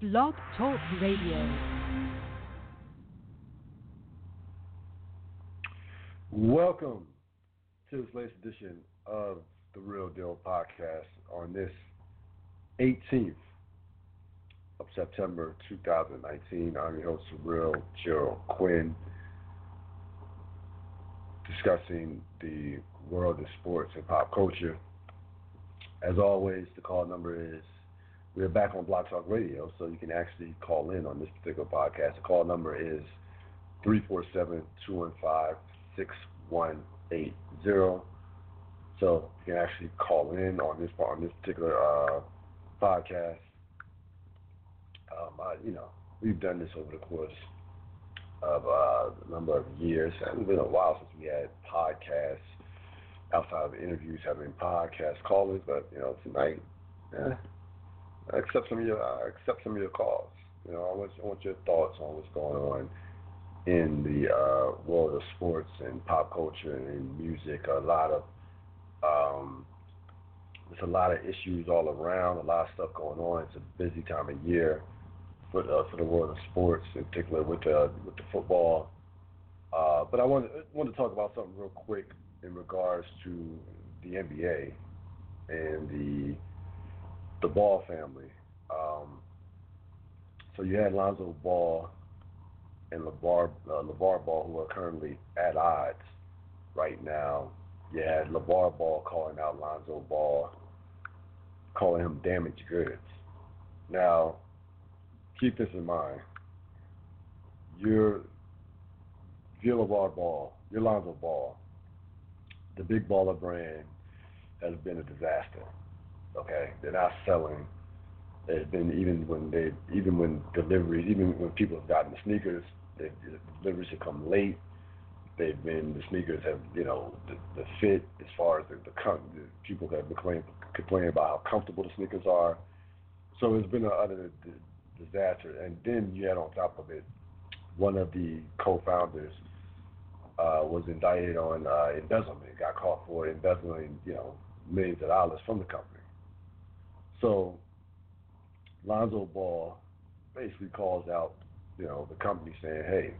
Blog Talk Radio. Welcome to this latest edition of the Real Deal Podcast on this 18th of September 2019. I'm your host, Real Gerald Quinn, discussing the world of sports and pop culture. As always, the call number is we're back on Blog Talk Radio, so you can actually call in on this particular podcast. The call number is 347 215 6180. So you can actually call in on this on this particular uh, podcast. Um, I, you know, we've done this over the course of uh, a number of years. It hasn't been a while since we had podcasts outside of interviews, having podcast callers. But you know, tonight, eh, accept some of your I accept some of your calls. You know, I want I want your thoughts on what's going on in the uh, world of sports and pop culture and music. A lot of um, there's a lot of issues all around. A lot of stuff going on. It's a busy time of year for the, for the world of sports, in particular with the with the football. Uh, but I want want to talk about something real quick in regards to the NBA and the the Ball family. Um, so you had Lonzo Ball and LeVar, uh, LeVar Ball, who are currently at odds right now. You had LeVar Ball calling out Lonzo Ball, calling him damaged goods. Now, keep this in mind. You're, you're LeVar Ball, you're Lonzo Ball. The big baller brand has been a disaster. Okay, they're not selling. They've been even when they even when deliveries, even when people have gotten the sneakers, the deliveries have come late. They've been the sneakers have you know the, the fit as far as the, the, the people have been complaining, about how comfortable the sneakers are. So it's been an utter disaster. And then you had on top of it, one of the co-founders uh, was indicted on uh, embezzlement. Got caught for embezzling you know millions of dollars from the company. So Lonzo Ball basically calls out, you know, the company saying, hey,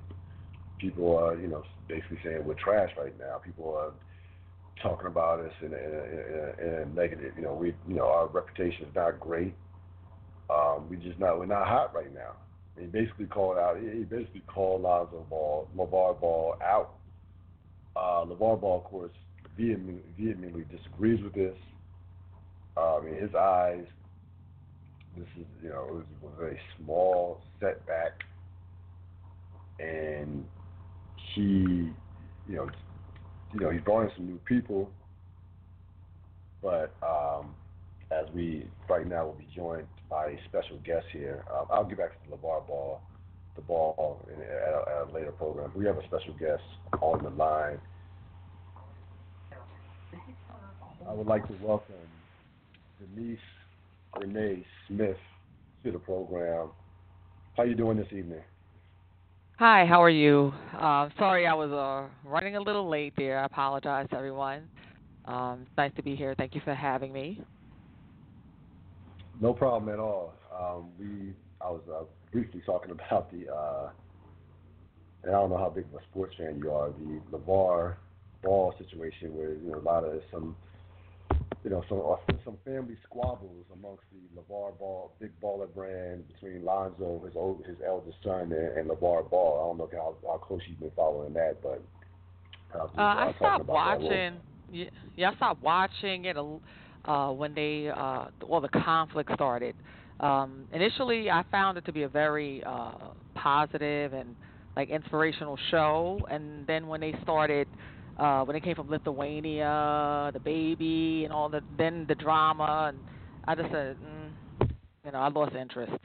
people are, you know, basically saying we're trash right now. People are talking about us in a, in a, in a negative, you know, we, you know, our reputation is not great. Um, we just not, we're not hot right now. he basically called out, he basically called Lonzo Ball, LeVar Ball out. Uh, LeVar Ball, of course, vehemently, vehemently disagrees with this. Um, in his eyes, this is you know it was a very small setback, and he, you know, you know he's brought in some new people, but um, as we right now will be joined by a special guest here. Um, I'll get back to the LeVar Ball, the ball in, at, a, at a later program. We have a special guest on the line. I would like to welcome Denise Renee Smith to the program. How you doing this evening? Hi, how are you? Uh, sorry I was uh, running a little late there. I apologize everyone. Um, it's nice to be here. Thank you for having me. No problem at all. Um, we, I was uh, briefly talking about the, uh, and I don't know how big of a sports fan you are, the LeVar Ball situation where you know a lot of some you know, some uh, some family squabbles amongst the LeVar Ball, big baller brand between Lonzo, his old, his eldest son, and, and LeVar Ball. I don't know how, how close you've been following that, but uh, uh, I stopped watching. Yeah, yeah, I stopped watching it uh, when they uh, well the conflict started. Um, initially, I found it to be a very uh, positive and like inspirational show, and then when they started uh, when it came from Lithuania, the baby, and all the then the drama, and I just said, mm, you know, I lost interest.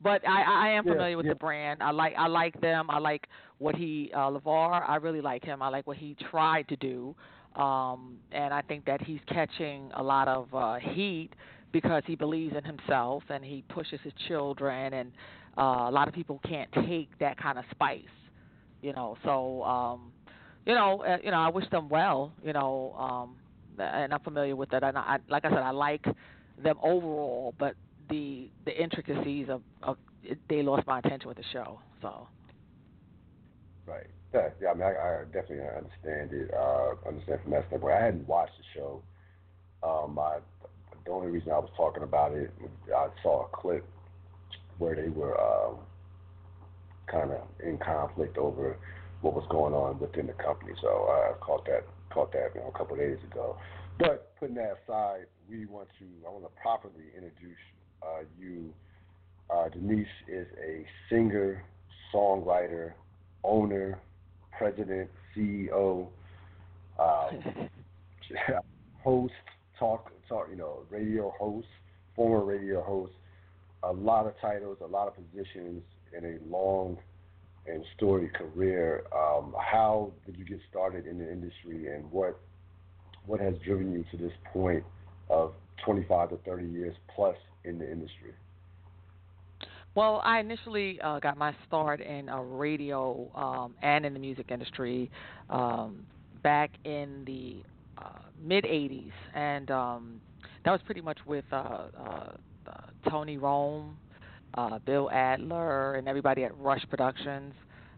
but I, I am familiar yeah, with yeah. the brand. I like I like them. I like what he uh, LeVar. I really like him. I like what he tried to do, um, and I think that he's catching a lot of uh, heat because he believes in himself and he pushes his children, and uh, a lot of people can't take that kind of spice, you know. So. um you know, uh, you know, I wish them well. You know, um, and I'm familiar with that. And I, like I said, I like them overall, but the the intricacies of of it, they lost my attention with the show. So. Right. Yeah, yeah I mean, I, I definitely understand it. Uh, understand from that standpoint. I hadn't watched the show. Um, I, the only reason I was talking about it, I saw a clip where they were um, kind of in conflict over what was going on within the company. So I caught that caught that you know, a couple of days ago. But putting that aside, we want to I want to properly introduce uh, you. Uh, Denise is a singer, songwriter, owner, president, CEO, um, host, talk, talk, you know, radio host, former radio host, a lot of titles, a lot of positions, in a long and storied career. Um, how did you get started in the industry, and what what has driven you to this point of 25 to 30 years plus in the industry? Well, I initially uh, got my start in uh, radio um, and in the music industry um, back in the uh, mid 80s, and um, that was pretty much with uh, uh, uh, Tony Rome, Bill Adler, and everybody at Rush Productions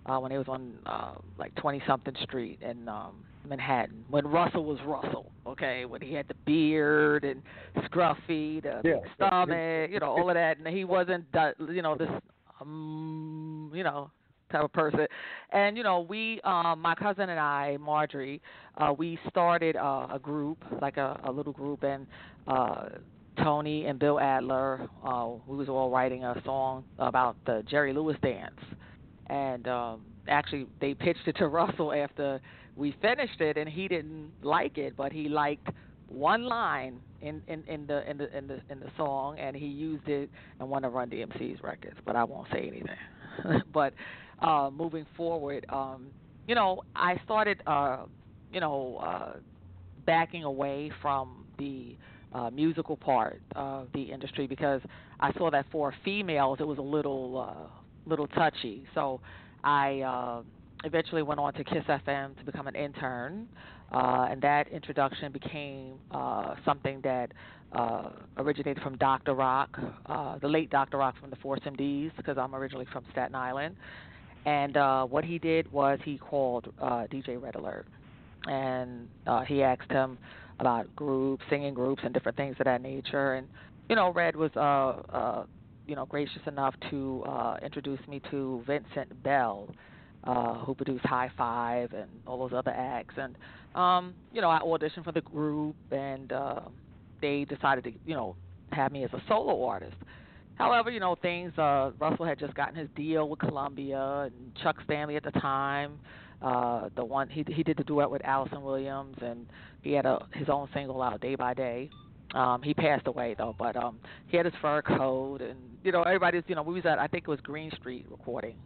uh, when it was on uh, like 20 something Street in um, Manhattan when Russell was Russell. Okay, when he had the beard and scruffy, the yeah. stomach, you know, all of that, and he wasn't, you know, this, um, you know, type of person. And you know, we, um, my cousin and I, Marjorie, uh, we started uh, a group, like a, a little group, and uh, Tony and Bill Adler, uh, we was all writing a song about the Jerry Lewis dance, and um, actually they pitched it to Russell after we finished it and he didn't like it, but he liked one line in, in, in the in the in the in the song and he used it in one of Run DMC's records, but I won't say anything. but uh moving forward, um, you know, I started uh you know, uh backing away from the uh, musical part of the industry because I saw that for females it was a little uh, little touchy. So I uh, eventually went on to Kiss FM to become an intern, uh, and that introduction became uh, something that uh, originated from Dr. Rock, uh, the late Dr. Rock from the Force MDs, because I'm originally from Staten Island. And uh, what he did was he called uh, DJ Red Alert, and uh, he asked him about groups, singing groups, and different things of that nature. And you know, Red was uh, uh, you know gracious enough to uh, introduce me to Vincent Bell uh, who produced Hi-Five and all those other acts. And um, you know, I auditioned for the group, and uh, they decided to you know have me as a solo artist. However, you know things. Uh, Russell had just gotten his deal with Columbia, and Chuck Stanley at the time. Uh, the one he he did the duet with Alyson Williams, and he had a his own single out, Day by Day. Um, he passed away though, but um, he had his fur coat, and you know everybody's you know we was at I think it was Greene Street recording,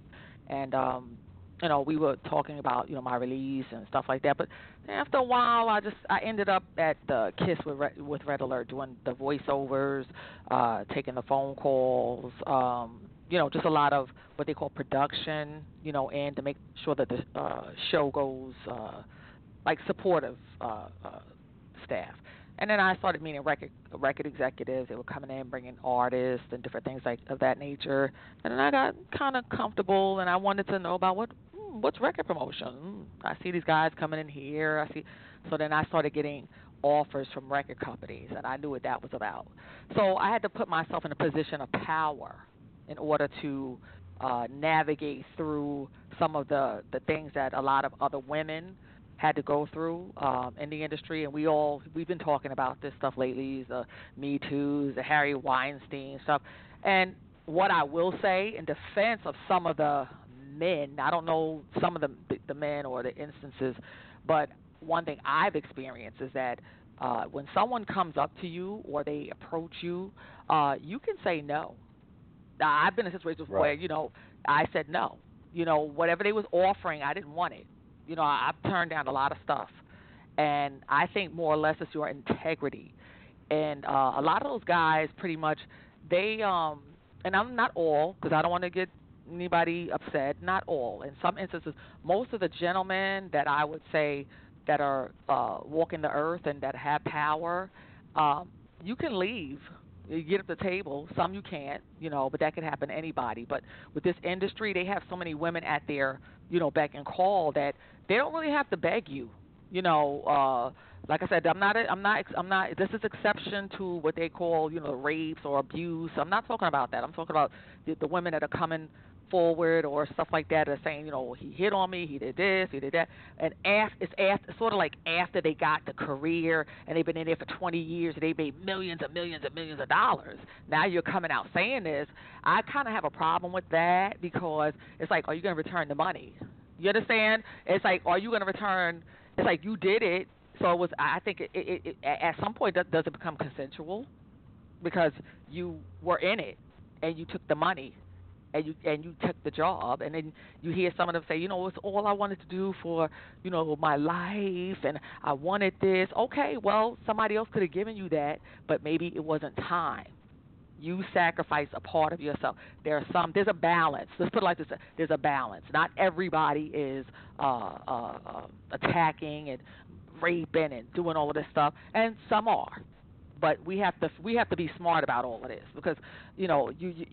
and um, you know, we were talking about, you know, my release and stuff like that. But after a while, I just I ended up at the Kiss with Red, with Red Alert doing the voiceovers, uh, taking the phone calls, um, you know, just a lot of what they call production, you know, and to make sure that the uh, show goes uh, like supportive uh, uh, staff. And then I started meeting record record executives. They were coming in, bringing artists and different things like of that nature. And then I got kind of comfortable, and I wanted to know about what hmm, what's record promotion. Hmm, I see these guys coming in here. I see. So then I started getting offers from record companies, and I knew what that was about. So I had to put myself in a position of power in order to uh, navigate through some of the the things that a lot of other women had to go through um, in the industry, and we all we've been talking about this stuff lately, the Me Too's, the Harry Weinstein stuff, and what I will say in defense of some of the men, I don't know some of the the men or the instances, but one thing I've experienced is that uh, when someone comes up to you or they approach you, uh, you can say no. Now, I've been in situations right. where you know I said no. You know whatever they was offering, I didn't want it you know, I've turned down a lot of stuff, and I think more or less it's your integrity. And uh, a lot of those guys, pretty much, they um, and I'm not all because I don't want to get anybody upset. Not all. In some instances, most of the gentlemen that I would say that are uh, walking the earth and that have power, um, you can leave You get at the table. Some you can't, you know, but that could happen to anybody. But with this industry, they have so many women at their, you know, beck and call that they don't really have to beg you. You know, uh, like I said, I'm not, I'm not, I'm not. This is exception to what they call, you know, rapes or abuse. I'm not talking about that. I'm talking about the, the women that are coming forward or stuff like that are saying, you know, he hit on me, he did this, he did that, and after it's after sort of like after they got the career and they've been in there for 20 years and they made millions and millions and millions of dollars. Now you're coming out saying this. I kind of have a problem with that because it's like, are you going to return the money? You understand? It's like, are you going to return? It's like you did it, so it was. I think it, it, it at some point does it become consensual because you were in it and you took the money and you and you took the job and then you hear some of them say you know it's all i wanted to do for you know my life and i wanted this. Okay well somebody else could have given you that but maybe it wasn't time. You sacrifice a part of yourself. There are some there's a balance. Let's put it like this there's a balance. Not everybody is uh uh, uh attacking and raping and doing all of this stuff and some are. But we have to we have to be smart about all of this because you know you, you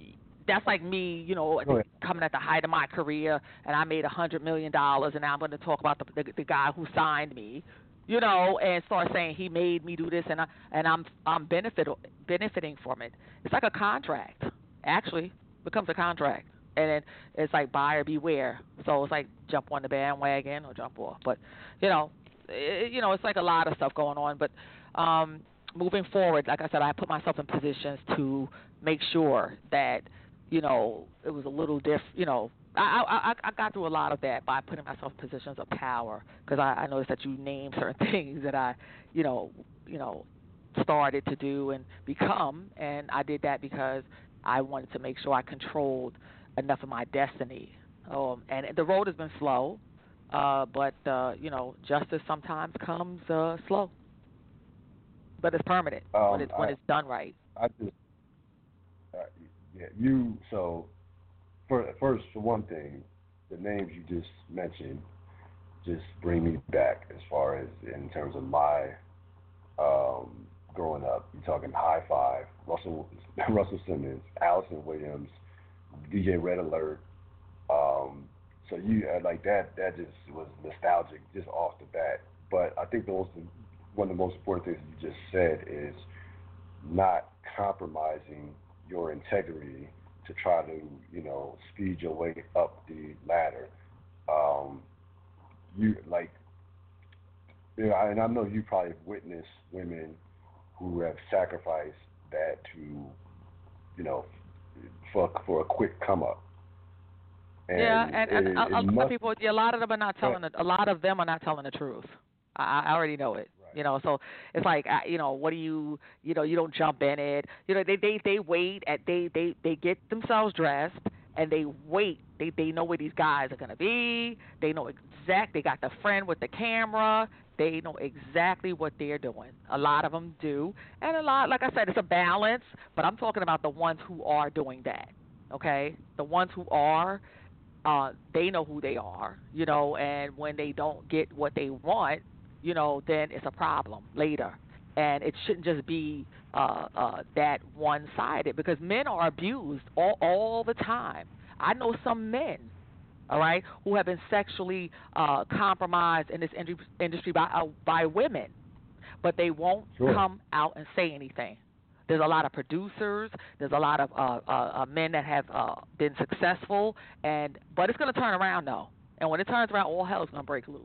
that's like me, you know, coming at the height of my career, and I made a hundred million dollars, and now I'm going to talk about the, the the guy who signed me, you know, and start saying he made me do this, and I and I'm I'm benefit benefiting from it. It's like a contract, actually, becomes a contract, and then it's like buyer beware. So it's like jump on the bandwagon or jump off, but you know, it, you know, it's like a lot of stuff going on, but. um moving forward, like I said, I put myself in positions to make sure that you know, it was a little diff. You know, I, I I got through a lot of that by putting myself in positions of power because I, I noticed that you named certain things that I, you know, you know, started to do and become, and I did that because I wanted to make sure I controlled enough of my destiny. Um, and the road has been slow, uh, but uh, you know, justice sometimes comes uh, slow, but it's permanent um, when it's when it's done right. I just you. So, for, first, for one thing, the names you just mentioned just bring me back as far as in terms of my um, growing up. You're talking Hi-Five, Russell Russell Simmons, Alyson Williams, DJ Red Alert. Um, so you uh, like that. That just was nostalgic just off the bat. But I think the most one of the most important things you just said is not compromising your integrity to try to, you know, speed your way up the ladder. Um, you like, you know, and I know you probably witnessed women who have sacrificed that to, you know, for for a quick come up. And yeah, and, and it, a, a, lot of people, a lot of them are not telling it. A lot of them are not telling the truth. I, I already know it. You know, so it's like uh, you know, what do you you know, you don't jump in it. You know, they they they wait at they they they get themselves dressed and they wait. They they know where these guys are gonna be. They know exact. They got the friend with the camera. They know exactly what they're doing. A lot of them do, and a lot, like I said, it's a balance. But I'm talking about the ones who are doing that. Okay, the ones who are, uh, they know who they are. You know, and when they don't get what they want, you know, then it's a problem later. And it shouldn't just be uh, uh, that one sided because men are abused all, all the time. I know some men, all right, who have been sexually uh, compromised in this industry by, uh, by women, but they won't sure. come out and say anything. There's a lot of producers. There's a lot of uh, uh, uh men that have uh, been successful, and but it's going to turn around though. And when it turns around, all hell is going to break loose.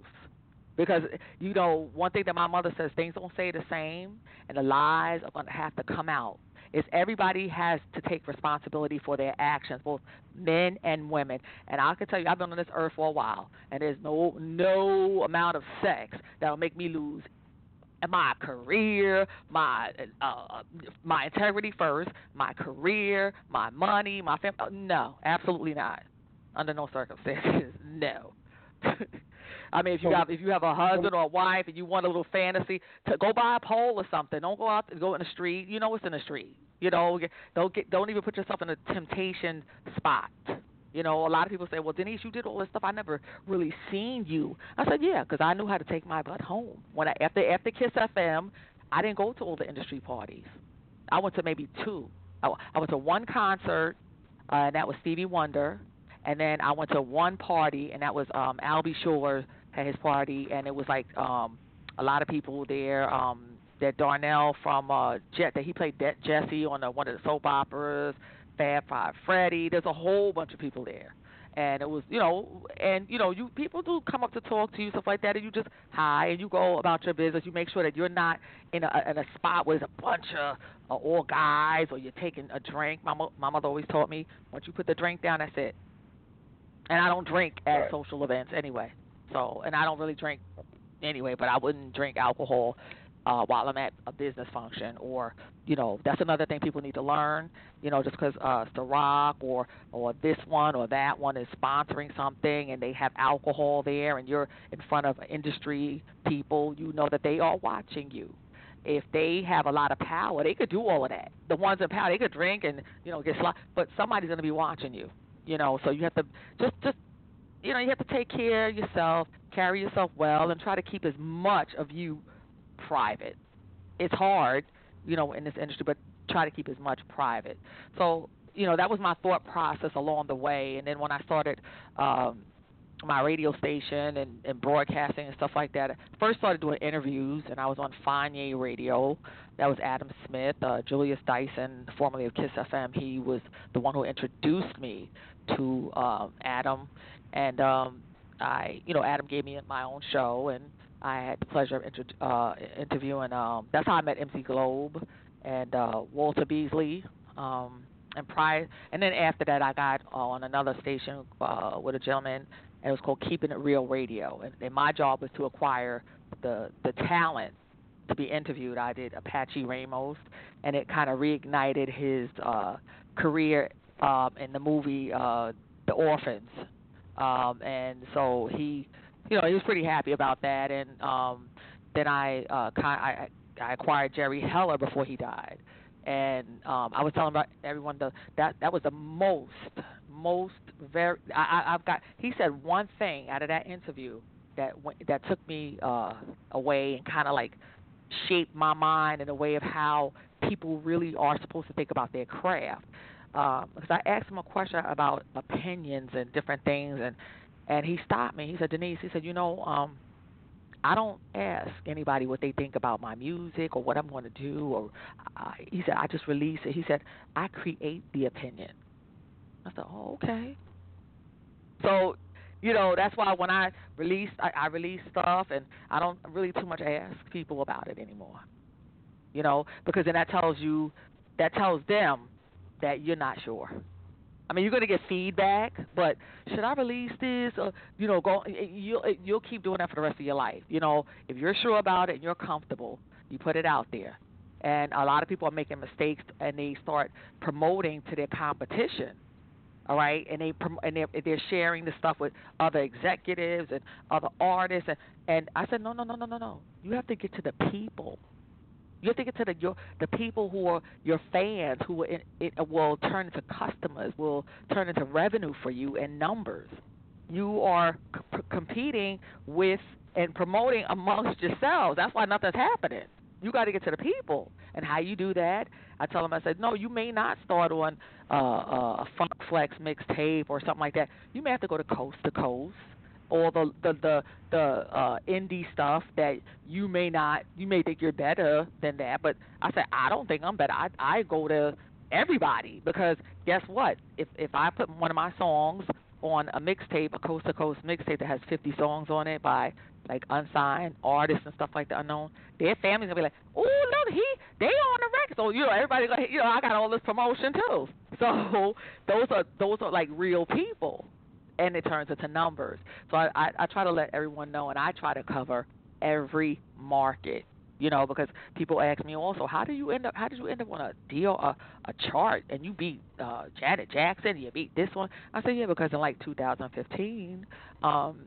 Because you know, one thing that my mother says, things don't stay the same, and the lies are going to have to come out. Is everybody has to take responsibility for their actions, both men and women. And I can tell you, I've been on this earth for a while, and there's no no amount of sex that'll make me lose my career, my uh, my integrity first, my career, my money, my family. No, absolutely not. Under no circumstances, no. I mean, if you have if you have a husband or a wife and you want a little fantasy, to go buy a pole or something. Don't go out go in the street. You know what's in the street. You know, don't get don't even put yourself in a temptation spot. You know, a lot of people say, "Well, Denise, you did all this stuff. I never really seen you." I said, "Yeah, because I knew how to take my butt home. When I after after Kiss FM, I didn't go to all the industry parties. I went to maybe two. I, I went to one concert, uh, and that was Stevie Wonder, and then I went to one party, and that was um Al B. Had his party, and it was like um a lot of people there. Um, that Darnell from uh Jet that he played De- Jesse on the, one of the soap operas, Fab Five Freddy. There's a whole bunch of people there and it was you know and you know you people do come up to talk to you stuff like that and you just hi and you go about your business you make sure that you're not in a in a spot where there's a bunch of uh, all guys or you're taking a drink my mo- my mother always taught me once you put the drink down that's it and I don't drink at right. social events anyway so and I don't really drink anyway but I wouldn't drink alcohol uh, while I'm at a business function, or you know, that's another thing people need to learn. You know, just because uh, Ciroc or or this one or that one is sponsoring something and they have alcohol there, and you're in front of industry people, you know that they are watching you. If they have a lot of power, they could do all of that. The ones in power, they could drink and you know get sli- but somebody's going to be watching you. You know, so you have to just just you know you have to take care of yourself, carry yourself well, and try to keep as much of you private. It's hard, you know, in this industry, but try to keep as much private. So, you know, that was my thought process along the way. And then when I started um, my radio station and, and broadcasting and stuff like that, I first started doing interviews, and I was on Fanye Radio. That was Adam Smith, uh, Julius Dyson, formerly of Kiss FM. He was the one who introduced me to um, Adam, and um, I, you know, Adam gave me my own show, and I had the pleasure of inter- uh, interviewing. Um, that's how I met MC Globe and uh, Walter Beasley. Um, and prior, and then after that, I got on another station uh, with a gentleman, and it was called Keeping It Real Radio. And, and my job was to acquire the the talent to be interviewed. I did Apache Ramos, and it kind of reignited his uh, career um, in the movie uh, The Orphans. Um, and so he you know, he was pretty happy about that. And um, then I, uh, I I acquired Jerry Heller before he died, and um, I was telling about everyone the that that was the most most very I, I've got. He said one thing out of that interview that went, that took me uh, away and kind of like shaped my mind in a way of how people really are supposed to think about their craft. Um, because I asked him a question about opinions and different things, and and he stopped me. He said, Denise, he said, you know, um, I don't ask anybody what they think about my music or what I'm going to do. Or uh, he said, I just release it. He said, I create the opinion. I said, oh, okay. So, you know, that's why when I release, I, I release stuff, and I don't really too much ask people about it anymore. You know, because then that tells you, that tells them that you're not sure. I mean, you're going to get feedback, but should I release this? Or, you know, go. Eh, eh, you'll eh, you'll keep doing that for the rest of your life. You know, if you're sure about it and you're comfortable, you put it out there. And a lot of people are making mistakes, and they start promoting to their competition. All right, and they and they're, they're sharing the stuff with other executives and other artists, and and I said, no, no, no, no, no, no. You have to get to the people. You have to get to the your, the people who are your fans, who will, it, will turn into customers, will turn into revenue for you and numbers. You are c- competing with and promoting amongst yourselves. That's why nothing's happening. You got to get to the people, and how you do that? I tell them, I said, no, you may not start on uh, uh, a Funk Flex mixtape or something like that. You may have to go to coast to coast all the the the, the uh, indie stuff that you may not you may think you're better than that, but I said I don't think I'm better. I I go to everybody because guess what? If if I put one of my songs on a mixtape, a coast to coast mixtape that has 50 songs on it by like unsigned artists and stuff like that unknown, their family's gonna be like, oh look, he they on the record, so you know everybody gonna you know I got all this promotion too. So those are those are like real people and it turns into numbers. So I, I, I try to let everyone know, and I try to cover every market. You know, because people ask me also, how do you end up? How did you end up on a deal, a, a chart, and you beat uh, Janet Jackson, you beat this one? I said, yeah, because in like 2015, um,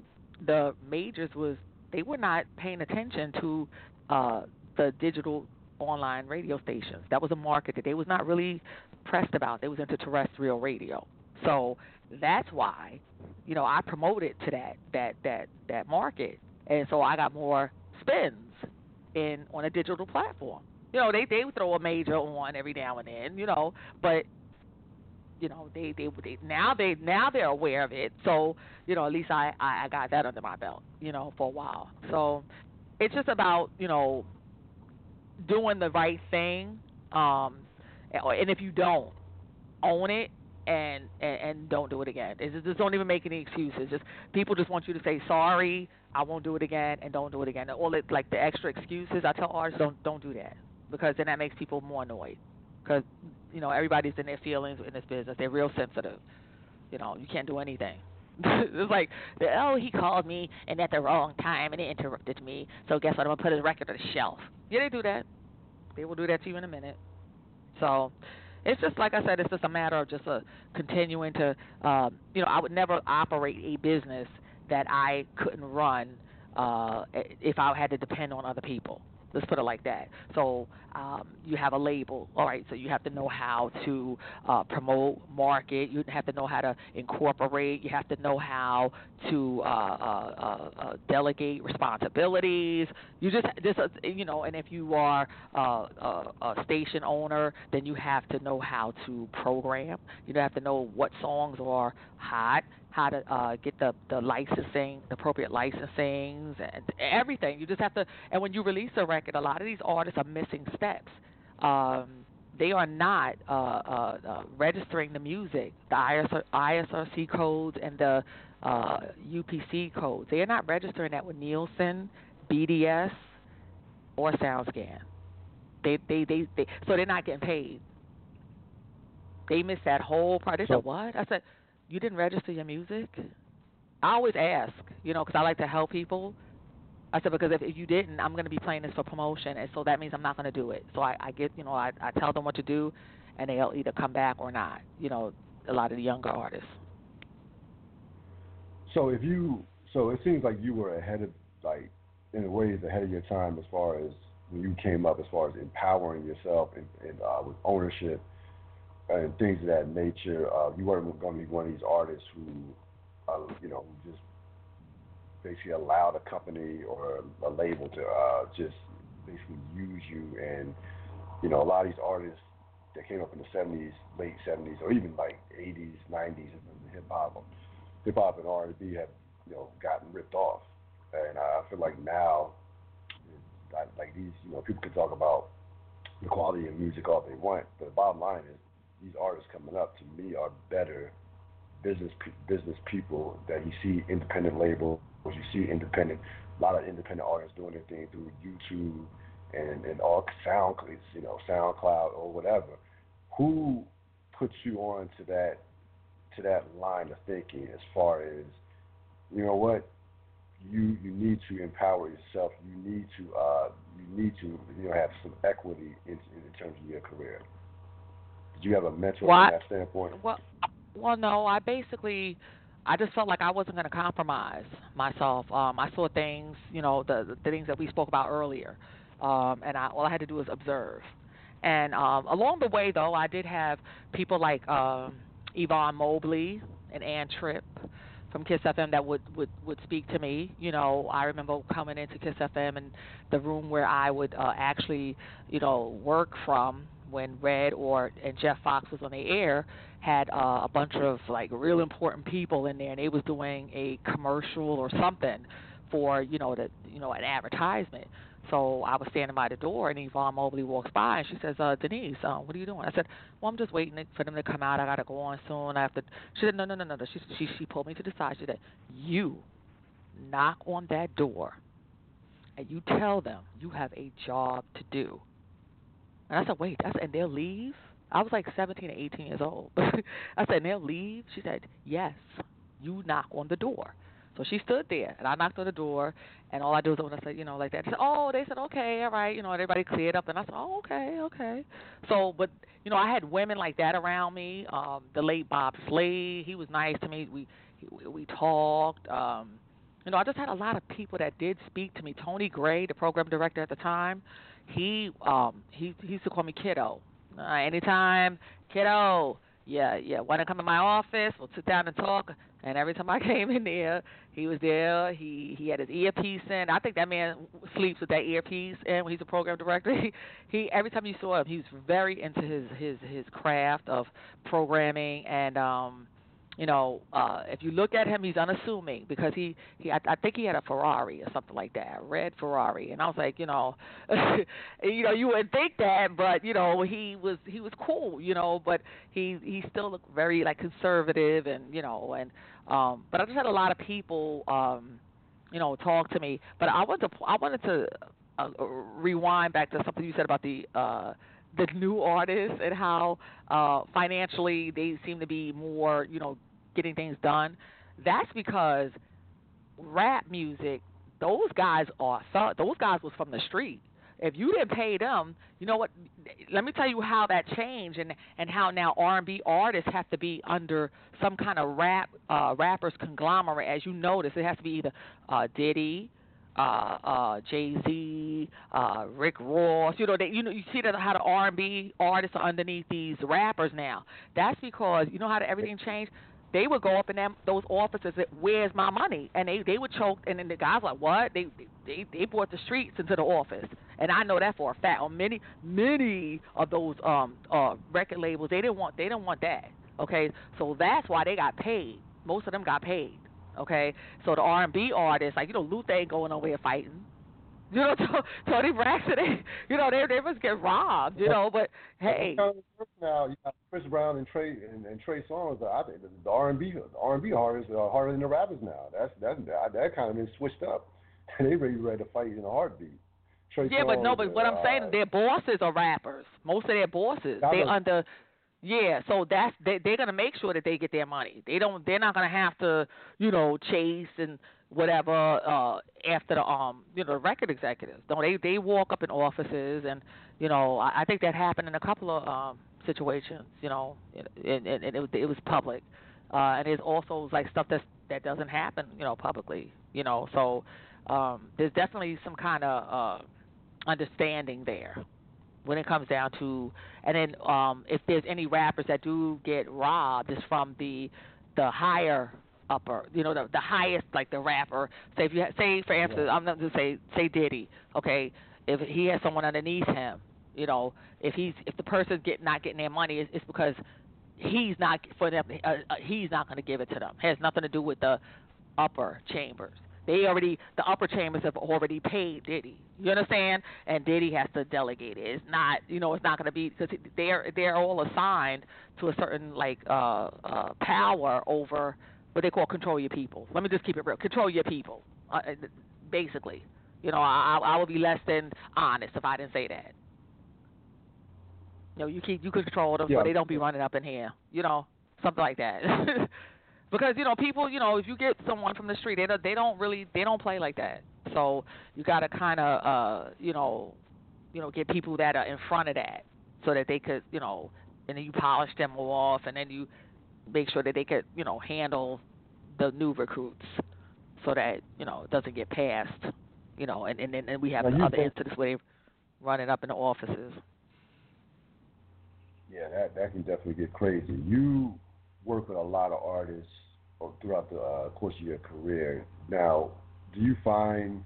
the majors was they were not paying attention to uh, the digital online radio stations. That was a market that they was not really pressed about. They was into terrestrial radio. So that's why, you know, I promoted to that that that that market, and so I got more spins in on a digital platform. You know, they they throw a major on every now and then, you know, but you know they they, they now they now they're aware of it. So you know at least I, I i got that under my belt you know for a while. So it's just about you know doing the right thing um and if you don't own it and and, and don't do it again it's just, just don't even make any excuses just people just want you to say sorry i won't do it again and don't do it again all it like the extra excuses i tell artists don't don't do that because then that makes people more annoyed because you know everybody's in their feelings in this business. They're real sensitive. You know, you can't do anything. it's like, oh, he called me and at the wrong time and he interrupted me. So guess what? I'm gonna put his record on the shelf. Yeah, they do that. They will do that to you in a minute. So it's just like I said, it's just a matter of just uh, continuing to, um, you know, I would never operate a business that I couldn't run uh, if I had to depend on other people. Let's put it like that. So um, you have a label, all right. So you have to know how to uh, promote, market. You have to know how to incorporate. You have to know how to uh, uh, uh, uh delegate responsibilities. You just, just uh, you know, and if you are a station owner, then you have to know how to program. You have to know what songs are hot how to uh, get the the licensing, the appropriate licensings, and everything. You just have to. And when you release a record, a lot of these artists are missing steps. Um, they are not uh, uh, uh, registering the music, the ISR, ISRC codes and the uh, UPC codes. They are not registering that with Nielsen, BDS, or SoundScan. They, they, they, they, so they're not getting paid. They missed that whole part. They so, said, "What?" I said, you didn't register your music? I always ask, you know, because I like to help people. I said because if, if you didn't, I'm going to be playing this for promotion, and so that means I'm not going to do it. So I, I get, you know, I, I tell them what to do, and they'll either come back or not. You know, a lot of the younger artists. So if you, so it seems like you were ahead of, like, in ways ahead of your time as far as when you came up, as far as empowering yourself and, and uh, with ownership and things of that nature. Uh, you weren't going to be one of these artists who, uh, you know, just basically allowed a company or a label to uh, just basically use you. And you know, a lot of these artists that came up in the '70s, late '70s, or even like '80s, '90s, in hip hop, hip hop and R&B have you know gotten ripped off. And I feel like now, like these, you know, people can talk about the quality of music all they want, but the bottom line is these artists coming up to me are better business business people that you see independent labels, you see independent a lot of independent artists doing their thing through YouTube and and all sound you know SoundCloud or whatever. Who puts you on to that to that line of thinking as far as you know what you you need to empower yourself. You need to uh, you need to you know have some equity in, in terms of your career. Did you have a mentor well, from that standpoint? Well, well, no. I basically, I just felt like I wasn't going to compromise myself. Um, I saw things, you know, the the things that we spoke about earlier, um, and I, all I had to do was observe. And um, along the way, though, I did have people like um, Yvonne Mobley and Ann Tripp from Kiss FM that would, would, would speak to me. You know, I remember coming into Kiss FM and the room where I would uh, actually, you know, work from when Red or and Jeff Fox was on the air had uh, a bunch of like real important people in there, and they was doing a commercial or something for you know the you know an advertisement. So I was standing by the door, and Yvonne Mobley walks by, and she says, uh, "Denise, uh, what are you doing?" I said, "Well, I'm just waiting for them to come out. I gotta go on soon. I have to." She said, "No, no, no, no, no." She she she pulled me to the side. She said, "You knock on that door, and you tell them you have a job to do." And I said, wait, that's and they'll leave? I was like 17 or 18 years old. I said, and they'll leave? She said, yes, you knock on the door. So she stood there, and I knocked on the door, and all I do is when I said, you know, like that. She said, oh, they said, okay, all right, you know, everybody cleared up, and I said, oh, okay, okay. So, but you know, I had women like that around me. Um, the late Bob Slade, he was nice to me. We we talked. Um, you know, I just had a lot of people that did speak to me. Tony Gray, the program director at the time, he um he he used to call me kiddo. Uh, anytime, kiddo, yeah, yeah. Want to come to my office? We'll sit down and talk. And every time I came in there, he was there. He he had his earpiece in. I think that man sleeps with that earpiece in when he's a program director. He, he every time you saw him, he was very into his his his craft of programming and um you know, uh, if you look at him, he's unassuming because he, he I, I think he had a Ferrari or something like that, red Ferrari, and I was like, you know, you know, you wouldn't think that, but you know, he was he was cool, you know, but he he still looked very like conservative and you know, and um, but I just had a lot of people, um, you know, talk to me, but I wanted to I wanted to uh, rewind back to something you said about the. uh the new artists and how uh, financially they seem to be more, you know, getting things done. That's because rap music, those guys are those guys was from the street. If you didn't pay them, you know what? Let me tell you how that changed and and how now R&B artists have to be under some kind of rap uh, rappers conglomerate. As you notice, it has to be either uh, Diddy, uh, uh, Jay Z, uh, Rick Ross. You know, they, you know, you see that how the R and B artists are underneath these rappers now. That's because you know how everything changed. They would go up in them those offices. That, Where's my money? And they they would choke. And then the guys like, what? They they they brought the streets into the office. And I know that for a fact. On many many of those um uh record labels, they didn't want they didn't want that. Okay, so that's why they got paid. Most of them got paid. Okay, so the R and B artists, like you know, Luther ain't going over here fighting. You know, Toni Braxton, they, you know, they they must get robbed. You know, but hey. Now you got Chris Brown and Trey and, and Trey Songz. I think the R and B the R and B artists are harder than the rappers now. That's that's that, that kind of been switched up. they ready ready to fight in a heartbeat. Trey yeah, but no, but what I'm saying, uh, their bosses are rappers. Most of their bosses, they under yeah, so that's they they're gonna make sure that they get their money. They don't they're not gonna have to, you know, chase and whatever uh after the um you know the record executives. No, they they walk up in offices and you know I, I think that happened in a couple of um situations. You know, and, and, and it, it was public. Uh, and there's also like stuff that that doesn't happen, you know, publicly. You know, so um, there's definitely some kind of uh, understanding there when it comes down to and then um if there's any rappers that do get robbed it's from the the higher upper you know the the highest like the rapper say if you ha- say for instance yeah. I'm not to say say Diddy okay if he has someone underneath him you know if he's if the person's get not getting their money it's, it's because he's not for them uh, uh, he's not going to give it to them it has nothing to do with the upper chambers they already the upper chambers have already paid Diddy. You understand? And Diddy has to delegate it. It's not you know it's not going to be because they're they're all assigned to a certain like uh, uh, power over what they call control your people. Let me just keep it real. Control your people, uh, uh basically. You know, I I would be less than honest if I didn't say that. You know, you keep you control them yeah. so they don't be running up in here. You know, something like that. because you know people you know if you get someone from the street they don't they don't really they don't play like that so you got to kind of uh you know you know get people that are in front of that so that they could you know and then you polish them off and then you make sure that they could you know handle the new recruits so that you know it doesn't get passed you know and and and we have now other incidents where they running up in the offices yeah that that can definitely get crazy you work with a lot of artists throughout the uh, course of your career. Now, do you find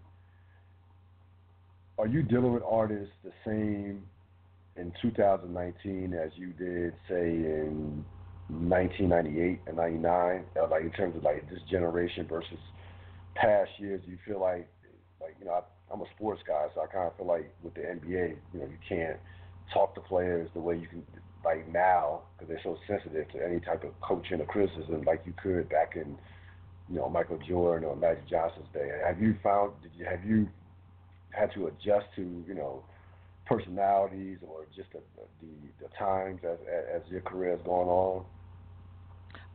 are you dealing with artists the same in 2019 as you did, say, in 1998 and 99? Uh, like in terms of like this generation versus past years, you feel like, like you know, I, I'm a sports guy, so I kind of feel like with the NBA, you know, you can't talk to players the way you can like now because they're so sensitive to any type of coaching or criticism like you could back in you know Michael Jordan or Magic Johnson's day. Have you found did you have you had to adjust to you know personalities or just the the, the times as as your career has gone on?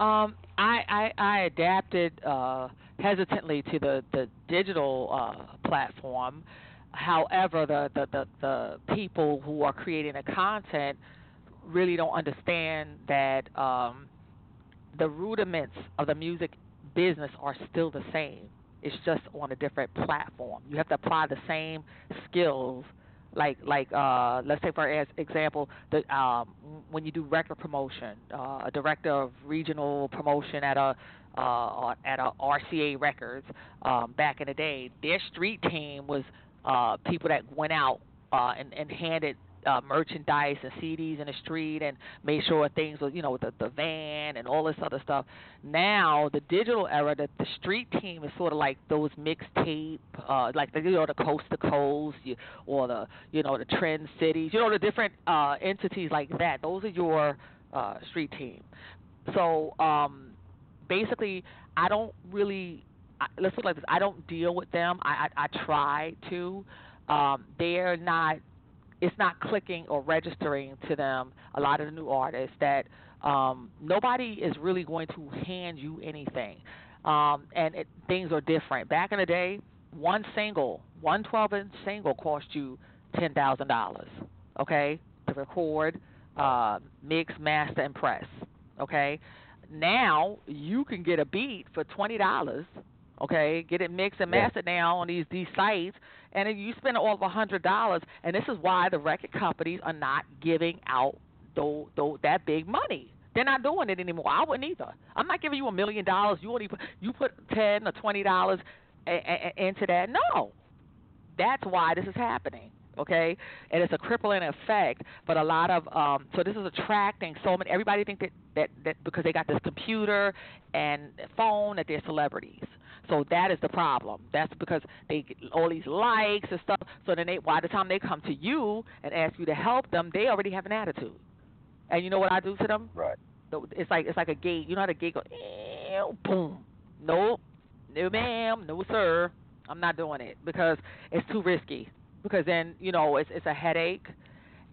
Um, I, I I adapted uh, hesitantly to the the digital uh, platform. However, the, the the the people who are creating the content really don't understand that um, the rudiments of the music business are still the same. It's just on a different platform. You have to apply the same skills like like uh let's say for as example the um when you do record promotion uh a director of regional promotion at a uh at a RCA Records um back in the day their street team was uh people that went out uh and and handed uh, merchandise and CDs in the street and made sure things were, you know, the the van and all this other stuff. Now the digital era, that the street team is sort of like those mixtape, uh, like the you know the coast to coast, or the you know the trend cities, you know the different uh, entities like that. Those are your uh, street team. So um, basically, I don't really. I, let's look like this. I don't deal with them. I I, I try to. Um, they're not it's not clicking or registering to them. A lot of the new artists that um, nobody is really going to hand you anything, um, and it, things are different. Back in the day, one single, one 12-inch single, cost you ten thousand dollars. Okay, to record, uh, mix, master, and press. Okay, now you can get a beat for twenty dollars. Okay, get it mixed and mastered yeah. now on these these sites and then you spend all of a hundred dollars, and this is why the record companies are not giving out though, though that big money. They're not doing it anymore. I wouldn't either. I'm not giving you a million dollars. You only put, you put ten or twenty dollars into that. No, that's why this is happening. Okay, and it's a crippling effect. But a lot of um, so this is attracting so many. Everybody think that, that that because they got this computer and phone that they're celebrities. So that is the problem. That's because they get all these likes and stuff. So then they, by the time they come to you and ask you to help them, they already have an attitude. And you know what I do to them? Right. It's like it's like a gate. You know how the gate goes? Boom. Nope. No, ma'am. No, sir. I'm not doing it because it's too risky. Because then you know it's it's a headache,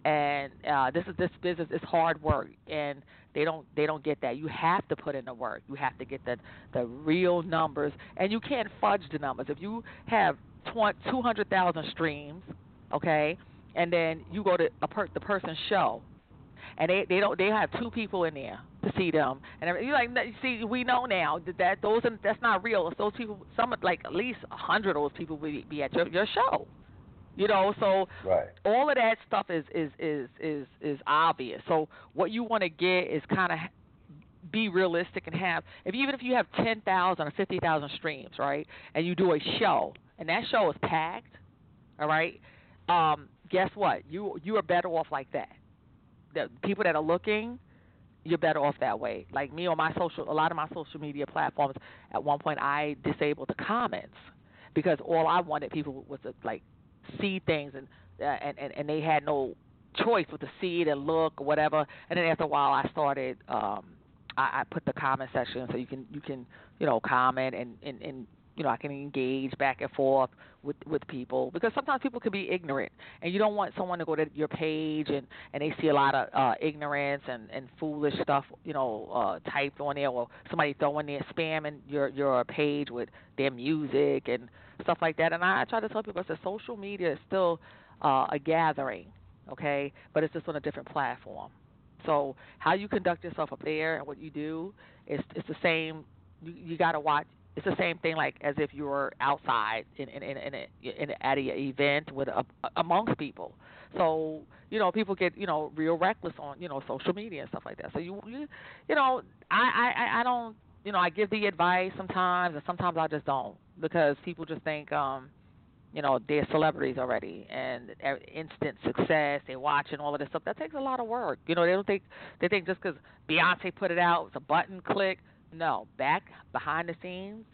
and uh, this is this business is hard work, and they don't they don't get that. You have to put in the work. You have to get the the real numbers, and you can't fudge the numbers. If you have two hundred thousand streams, okay, and then you go to a per, the person's show, and they they don't they have two people in there to see them, and you like see we know now that, that those that's not real. If those people, some like at least a hundred of those people will be at your your show. You know, so right. all of that stuff is is is is is obvious. So what you want to get is kind of be realistic and have if even if you have 10,000 or 50,000 streams, right? And you do a show and that show is packed, all right? Um guess what? You you are better off like that. The people that are looking you're better off that way. Like me on my social, a lot of my social media platforms. At one point, I disabled the comments because all I wanted people was to like see things and uh, and, and and they had no choice but to see it and look or whatever. And then after a while, I started. um I, I put the comment section so you can you can you know comment and and and you know I can engage back and forth with with people because sometimes people can be ignorant and you don't want someone to go to your page and and they see a lot of uh ignorance and and foolish stuff you know uh typed on there or somebody throwing their spam in your your page with their music and stuff like that. And I, I try to tell people that social media is still uh, a gathering, okay, but it's just on a different platform. So how you conduct yourself up there and what you do is it's the same. You, you got to watch. It's the same thing like as if you were outside in in in, in, a, in at an event with a, amongst people. So you know people get you know real reckless on you know social media and stuff like that. So you you you know I I I don't you know I give the advice sometimes and sometimes I just don't because people just think um you know they're celebrities already and instant success they're watching all of this stuff that takes a lot of work you know they don't think they think just because beyonce put it out it's a button click no back behind the scenes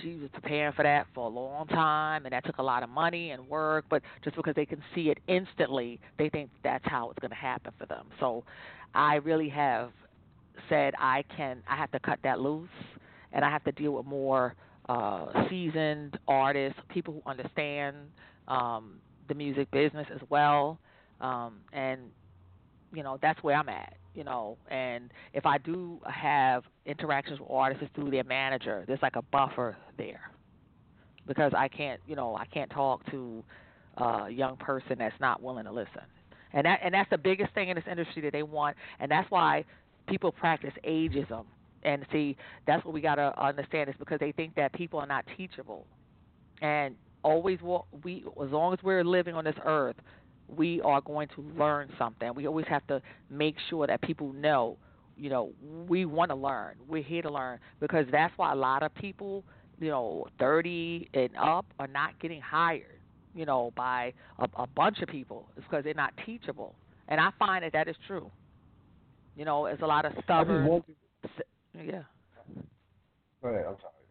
she was preparing for that for a long time and that took a lot of money and work but just because they can see it instantly they think that's how it's going to happen for them. So i really have said i can i have to cut that loose and i have to deal with more uh, seasoned artists, people who understand um, the music business as well, um, and you know that's where I'm at. You know, and if I do have interactions with artists through their manager, there's like a buffer there because I can't, you know, I can't talk to a young person that's not willing to listen. And that and that's the biggest thing in this industry that they want, and that's why people practice ageism and see, that's what we got to understand is because they think that people are not teachable. And always, we as long as we're living on this earth, we are going to learn something. We always have to make sure that people know, you know, we want to learn. We're here to learn because that's why a lot of people, you know, 30 and up are not getting hired, you know, by a, a bunch of people. It's because they're not teachable. And I find that that is true. You know, it's a lot of stubborn. Yeah. Go ahead. I'm sorry.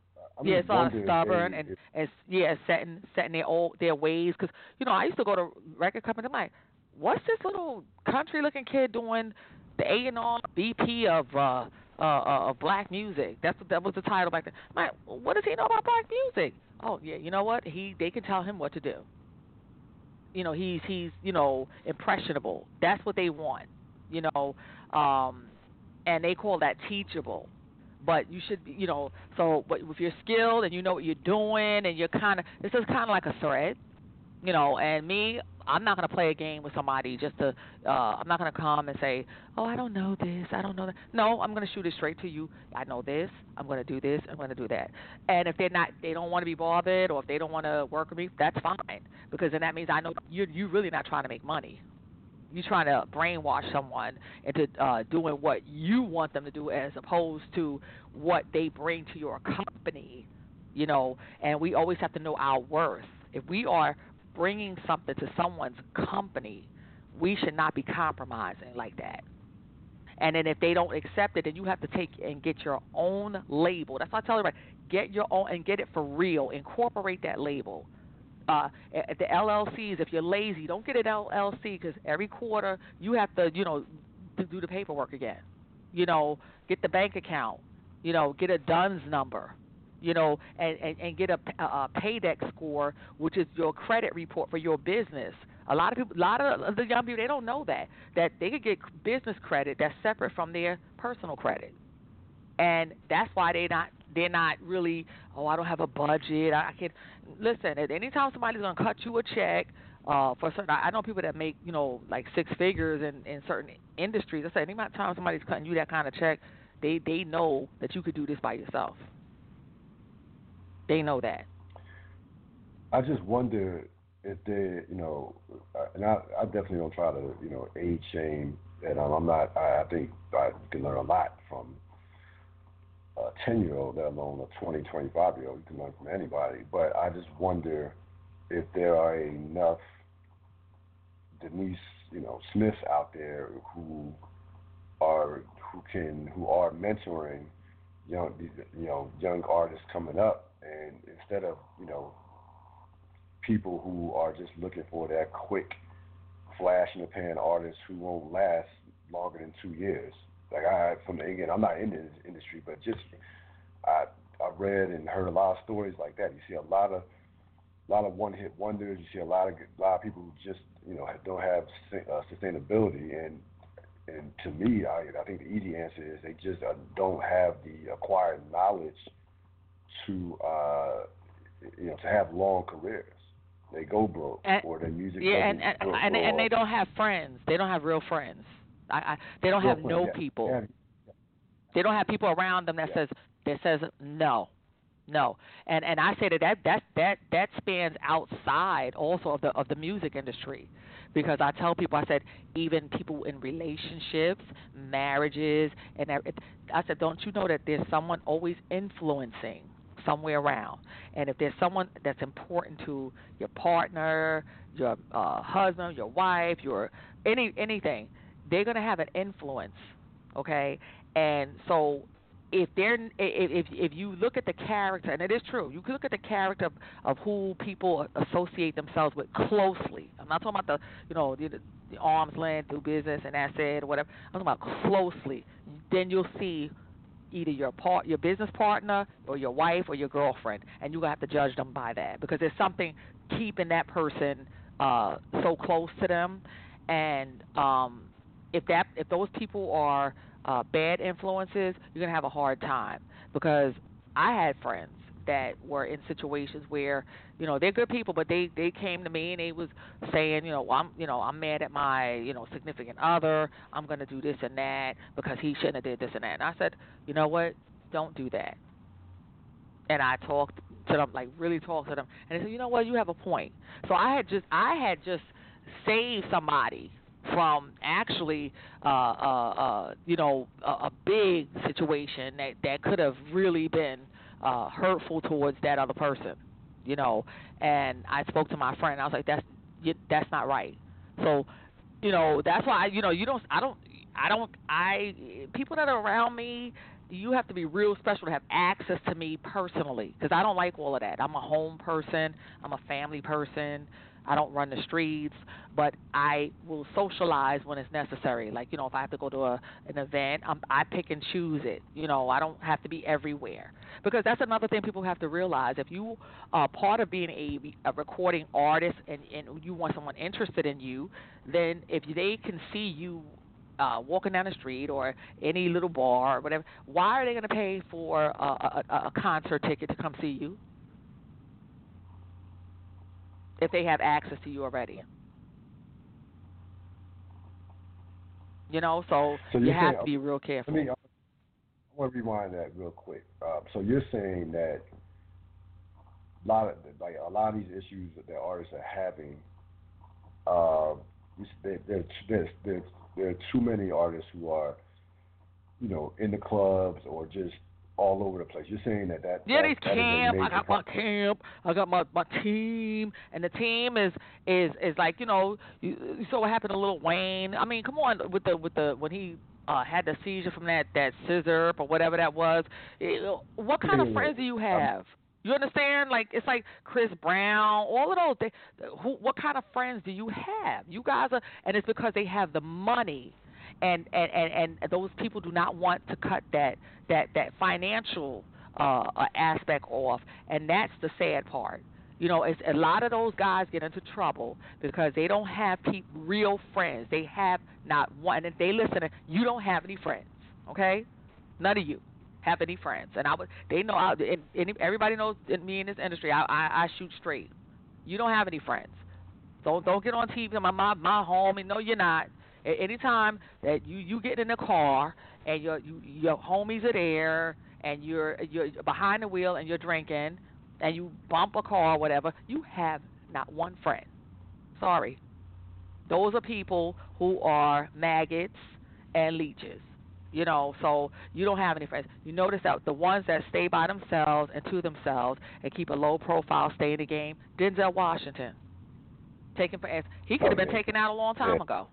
I'm yeah, it's a lot of stubborn and, and yeah, setting setting their old their ways. Because you know, I used to go to record companies. I'm like, what's this little country looking kid doing? The A and R VP of uh, uh, uh, of black music. That's what that was the title back then. I'm like, what does he know about black music? Oh yeah, you know what? He they can tell him what to do. You know, he's he's you know impressionable. That's what they want. You know, um, and they call that teachable but you should you know, so but if you're skilled and you know what you're doing and you're kind of, this is kind of like a thread, you know. And me, I'm not gonna play a game with somebody just to, uh, I'm not gonna come and say, oh, I don't know this, I don't know that. No, I'm gonna shoot it straight to you. I know this. I'm gonna do this. I'm gonna do that. And if they're not, they don't want to be bothered, or if they don't want to work with me, that's fine because then that means I know you're you really not trying to make money you're trying to brainwash someone into uh, doing what you want them to do as opposed to what they bring to your company you know? And we always have to know our worth. If we are bringing something to someone's company we should not be compromising like that. And then if they don't accept it then you have to take and get your own label. That's why i tell everybody get your own and get it for real. Incorporate that label uh, at the LLCs, if you're lazy, don't get an LLC because every quarter you have to, you know, to do the paperwork again. You know, get the bank account. You know, get a DUNS number. You know, and and, and get a, a paydex score, which is your credit report for your business. A lot of people, a lot of the young people, they don't know that that they could get business credit that's separate from their personal credit, and that's why they not they're not really oh I don't have a budget. I, can listen at any time somebody's gonna cut you a check uh for certain I, know people that make you know like six figures in in certain industries. I say any time somebody's cutting you that kind of check they they know that you could do this by yourself. They know that. I just wonder if they you know and I I definitely don't try to you know age shame and I'm not I think I can learn a lot from a 10 year old, let alone a 20, 25 year old. You can learn from anybody. But I just wonder if there are enough Denise, you know, Smiths out there who are who can who are mentoring young you know young artists coming up, and instead of you know people who are just looking for that quick flash in the pan artist who won't last longer than two years. Like I from again, I'm not in this industry, but just I I read and heard a lot of stories like that. You see a lot of a lot of one hit wonders. You see a lot of a lot of people who just you know don't have uh, sustainability and and to me, I I think the easy answer is they just uh, don't have the acquired knowledge to uh, you know to have long careers. They go broke and, or their music. Yeah, and and, and, and they don't have friends. They don't have real friends. I, I they don't have no yeah. people. Yeah. They don't have people around them that yeah. says that says no, no. And and I say that that that that that spans outside also of the of the music industry, because I tell people I said even people in relationships, marriages, and I said don't you know that there's someone always influencing somewhere around. And if there's someone that's important to your partner, your uh, husband, your wife, your any anything, they're going to have an influence, okay? And so if they're if if you look at the character, and it is true, you can look at the character of, of who people associate themselves with closely. I'm not talking about the you know the, the arm's length, do business, and it, or whatever. I'm talking about closely. Then you'll see either your part, your business partner, or your wife, or your girlfriend, and you're gonna have to judge them by that because there's something keeping that person uh, so close to them, and um, if that if those people are uh, bad influences, you're gonna have a hard time because I had friends that were in situations where you know they're good people, but they they came to me and they was saying you know I'm you know I'm mad at my you know significant other. I'm gonna do this and that because he shouldn't have did this and that. And I said, you know what? Don't do that. And I talked to them like really talked to them, and they said, you know what? You have a point. So I had just I had just save somebody from actually, uh, uh, uh, you know, a, a big situation that that could have really been uh, hurtful towards that other person, you know. And I spoke to my friend. I was like, that's that's not right. So, you know, that's why you know you don't. I don't. I don't. I people that are around me. You have to be real special to have access to me personally because I don't like all of that. I'm a home person. I'm a family person. I don't run the streets, but I will socialize when it's necessary. Like you know, if I have to go to a an event, I'm, I pick and choose it. You know, I don't have to be everywhere because that's another thing people have to realize. If you are part of being a, a recording artist and and you want someone interested in you, then if they can see you uh, walking down the street or any little bar or whatever, why are they going to pay for a, a, a concert ticket to come see you? If they have access to you already. You know, so, so you have saying, to be real careful. Me, I want to rewind that real quick. Um, so you're saying that a lot of like a lot of these issues that the artists are having, uh, there, there, there, there, there are too many artists who are, you know, in the clubs or just all over the place. You're saying that that yeah, that, that camp. I got my camp. I got my my team, and the team is is is like you know you, you saw what happened to Lil Wayne. I mean, come on with the with the when he uh had the seizure from that that scissor or whatever that was. It, what kind of friends do you have? You understand? Like it's like Chris Brown, all of those. They, who, what kind of friends do you have? You guys are, and it's because they have the money and and and, and those people do not want to cut that that that financial uh, uh, aspect off, and that's the sad part. You know, it's a lot of those guys get into trouble because they don't have pe- real friends. They have not one. And if they listen, you don't have any friends. Okay, none of you have any friends. And I would, they know, I, and, and everybody knows me in this industry. I, I I shoot straight. You don't have any friends. Don't don't get on TV. My my my homie. No, you're not. Anytime that you you get in the car and your you, your homies are there and you're you're behind the wheel and you're drinking and you bump a car or whatever, you have not one friend. Sorry. Those are people who are maggots and leeches. You know, so you don't have any friends. You notice that the ones that stay by themselves and to themselves and keep a low profile, stay in the game. Denzel Washington, taken for he could have been oh, taken out a long time ago.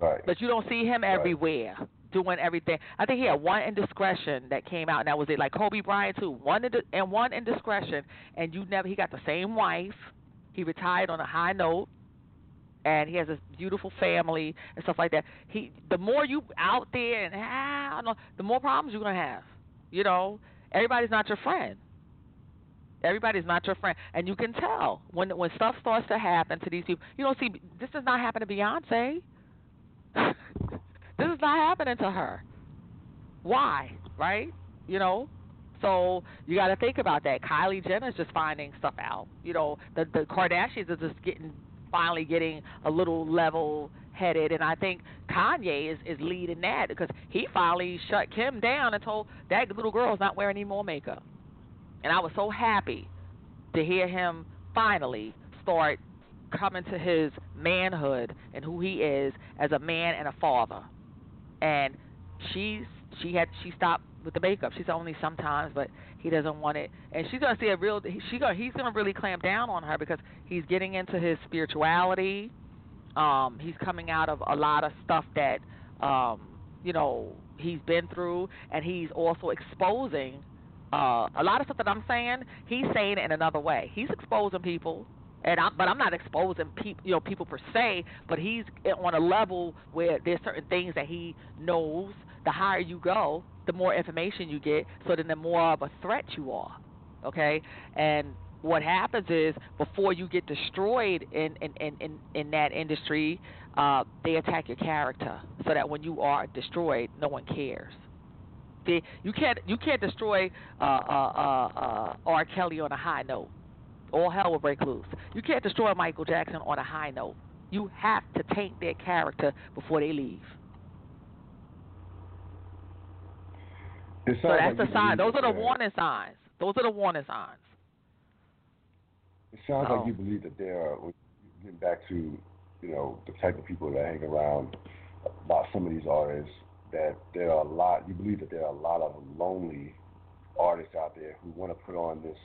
Right. But you don't see him everywhere right. doing everything. I think he had one indiscretion that came out, and that was it. Like Kobe Bryant too, one and one indiscretion, and you never. He got the same wife. He retired on a high note, and he has a beautiful family and stuff like that. He, the more you out there and ah, I don't know, the more problems you're gonna have. You know, everybody's not your friend. Everybody's not your friend, and you can tell when when stuff starts to happen to these people. You don't see this does not happen to Beyonce. this is not happening to her. Why? Right? You know? So you got to think about that. Kylie Jenner's just finding stuff out. You know, the the Kardashians are just getting finally getting a little level headed, and I think Kanye is is leading that because he finally shut Kim down and told that little girl's not wearing any more makeup. And I was so happy to hear him finally start coming to his manhood and who he is as a man and a father. And she's she had she stopped with the makeup. She's only sometimes, but he doesn't want it. And she's gonna see a real. She gonna he's gonna really clamp down on her because he's getting into his spirituality. Um, he's coming out of a lot of stuff that um, you know he's been through, and he's also exposing uh, a lot of stuff that I'm saying. He's saying it in another way. He's exposing people and I'm, but I'm not exposing people, you know, people per se. But he's on a level where there's certain things that he knows. The higher you go, the more information you get, so then the more of a threat you are. Okay, and what happens is before you get destroyed in in in in, in that industry, uh, they attack your character, so that when you are destroyed, no one cares. They, you can't you can't destroy uh, uh, uh, uh, R. Kelly on a high note all hell will break loose. You can't destroy Michael Jackson on a high note. You have to taint their character before they leave. So that's like the sign. Those are the warning signs. Those are the warning signs. It sounds oh. like you believe that there are uh, getting back to you know the type of people that hang around about some of these artists that there are a lot. You believe that there are a lot of lonely artists out there who want to put on this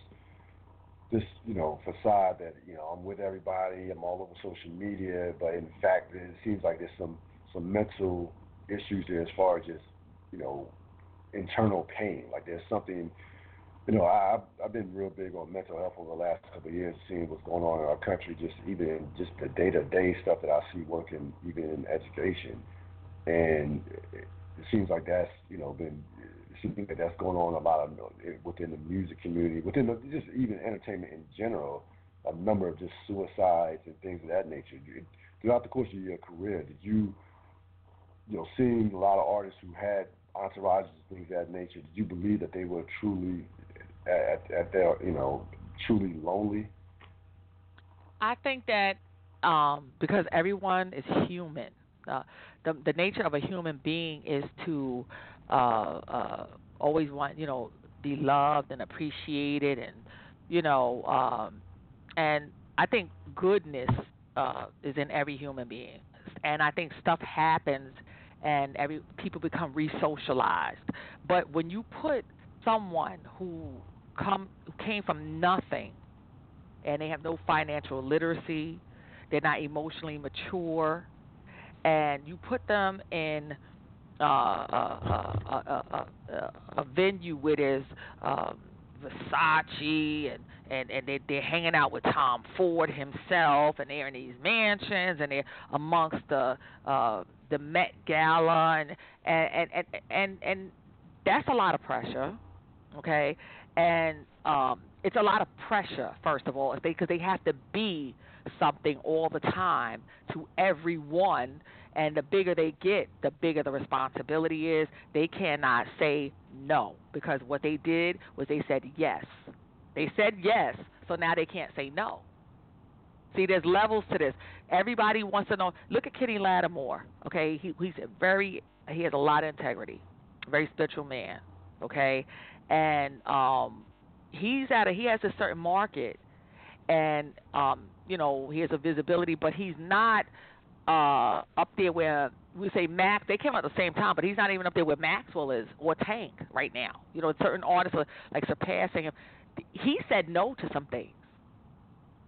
this you know facade that you know I'm with everybody, I'm all over social media, but in fact it seems like there's some some mental issues there as far as just you know internal pain. Like there's something you know, I, I've been real big on mental health over the last couple of years, seeing what's going on in our country, just even just the day to day stuff that I see working, even in education, and it seems like that's you know been that's going on a lot of within the music community, within the, just even entertainment in general. A number of just suicides and things of that nature. Throughout the course of your career, did you, you know, seeing a lot of artists who had entourages and things of that nature, did you believe that they were truly at, at their, you know, truly lonely? I think that um, because everyone is human, uh, the the nature of a human being is to uh, uh, always want, you know, be loved and appreciated, and you know, um, and I think goodness uh, is in every human being, and I think stuff happens and every people become re-socialized. But when you put someone who come who came from nothing and they have no financial literacy, they're not emotionally mature, and you put them in uh, a, a, a, a, venue where there's um, Versace and and and they they're hanging out with Tom Ford himself, and they're in these mansions, and they're amongst the uh, the Met Gala, and and and and and that's a lot of pressure, okay, and um, it's a lot of pressure first of all, because they have to be something all the time to everyone and the bigger they get, the bigger the responsibility is. They cannot say no because what they did was they said yes. They said yes, so now they can't say no. See, there's levels to this. Everybody wants to know. Look at Kenny Lattimore. Okay, he, he's a very he has a lot of integrity, very spiritual man. Okay, and um, he's at a he has a certain market, and um, you know he has a visibility, but he's not uh, up there where we say Max. They came out at the same time, but he's not even up there where Maxwell is or Tank right now. You know, certain artists are like surpassing him. He said no to some things.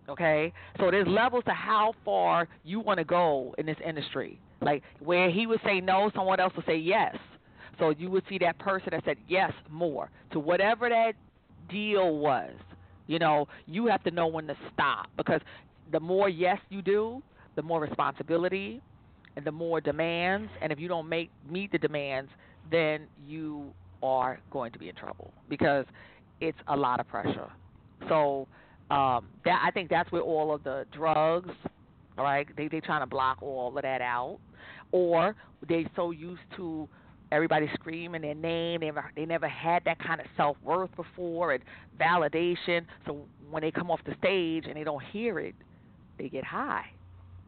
Okay, so there's levels to how far you want to go in this industry. Like where he would say no, someone else would say yes. So you would see that person that said yes more to whatever that deal was. You know, you have to know when to stop because the more yes you do, the more responsibility and the more demands. And if you don't make meet the demands, then you are going to be in trouble because it's a lot of pressure. So um, that I think that's where all of the drugs, right, they they trying to block all of that out, or they so used to everybody screaming their name. They never they never had that kind of self worth before and validation. So when they come off the stage and they don't hear it, they get high.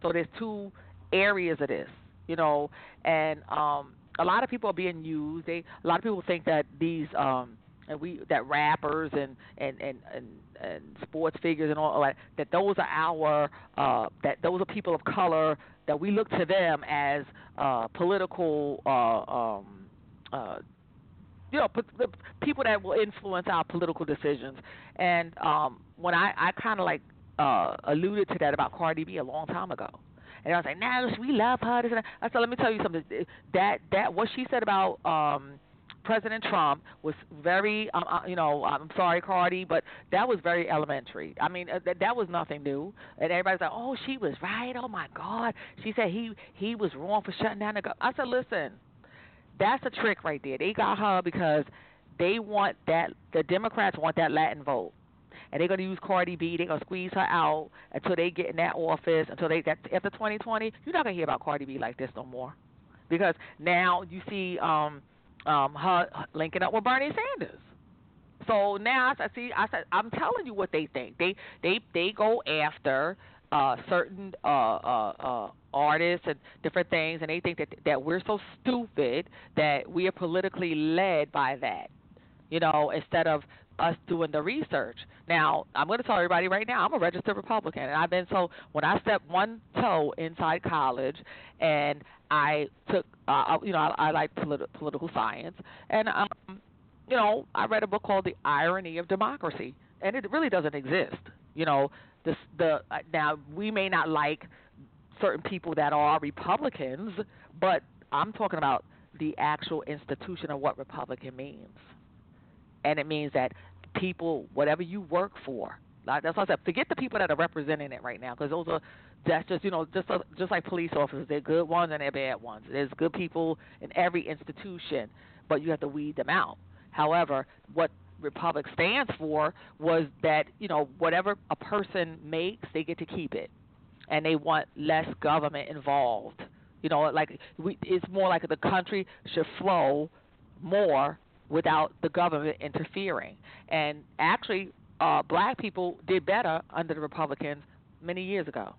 So there's two areas of this, you know, and um, a lot of people are being used. They a lot of people think that these um, and we that rappers and and and and, and sports figures and all that that those are our uh, that those are people of color that we look to them as uh, political uh, um, uh, you know, people that will influence our political decisions. And um, when I, I kind of like uh, alluded to that about Cardi B a long time ago. And I was like, "Nah, we love her." I said, "Let me tell you something. That that what she said about um, President Trump was very, um, uh, you know, I'm sorry, Cardi, but that was very elementary. I mean, uh, that, that was nothing new. And everybody's like, "Oh, she was right. Oh my God." She said he he was wrong for shutting down the. Go-. I said, "Listen, that's a trick right there. They got her because they want that. The Democrats want that Latin vote." And they're going to use Cardi B. They're going to squeeze her out until they get in that office. Until they get after 2020, you're not going to hear about Cardi B like this no more, because now you see um, um, her linking up with Bernie Sanders. So now I see. I said, I'm telling you what they think. They they they go after uh, certain uh, uh, uh, artists and different things, and they think that that we're so stupid that we are politically led by that. You know, instead of us doing the research. Now, I'm going to tell everybody right now, I'm a registered Republican, and I've been so when I stepped one toe inside college, and I took, uh, you know, I, I like politi- political science, and um, you know, I read a book called The Irony of Democracy, and it really doesn't exist. You know, this the uh, now we may not like certain people that are Republicans, but I'm talking about the actual institution of what Republican means. And it means that people, whatever you work for, like that's what I said. Forget the people that are representing it right now, because those are that's just you know just uh, just like police officers. They're good ones and they're bad ones. There's good people in every institution, but you have to weed them out. However, what Republic stands for was that you know whatever a person makes, they get to keep it, and they want less government involved. You know, like we, it's more like the country should flow more without the government interfering. And actually, uh, black people did better under the Republicans many years ago.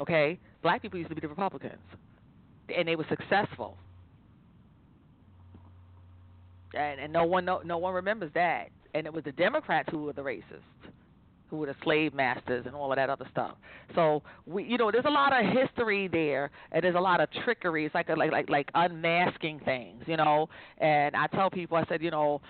Okay, black people used to be the Republicans, and they were successful. And, and no one no, no one remembers that. And it was the Democrats who were the racists who were the slave masters and all of that other stuff. So we, you know, there's a lot of history there, and there's a lot of trickery. It's like a, like like like unmasking things, you know. And I tell people, I said, you know.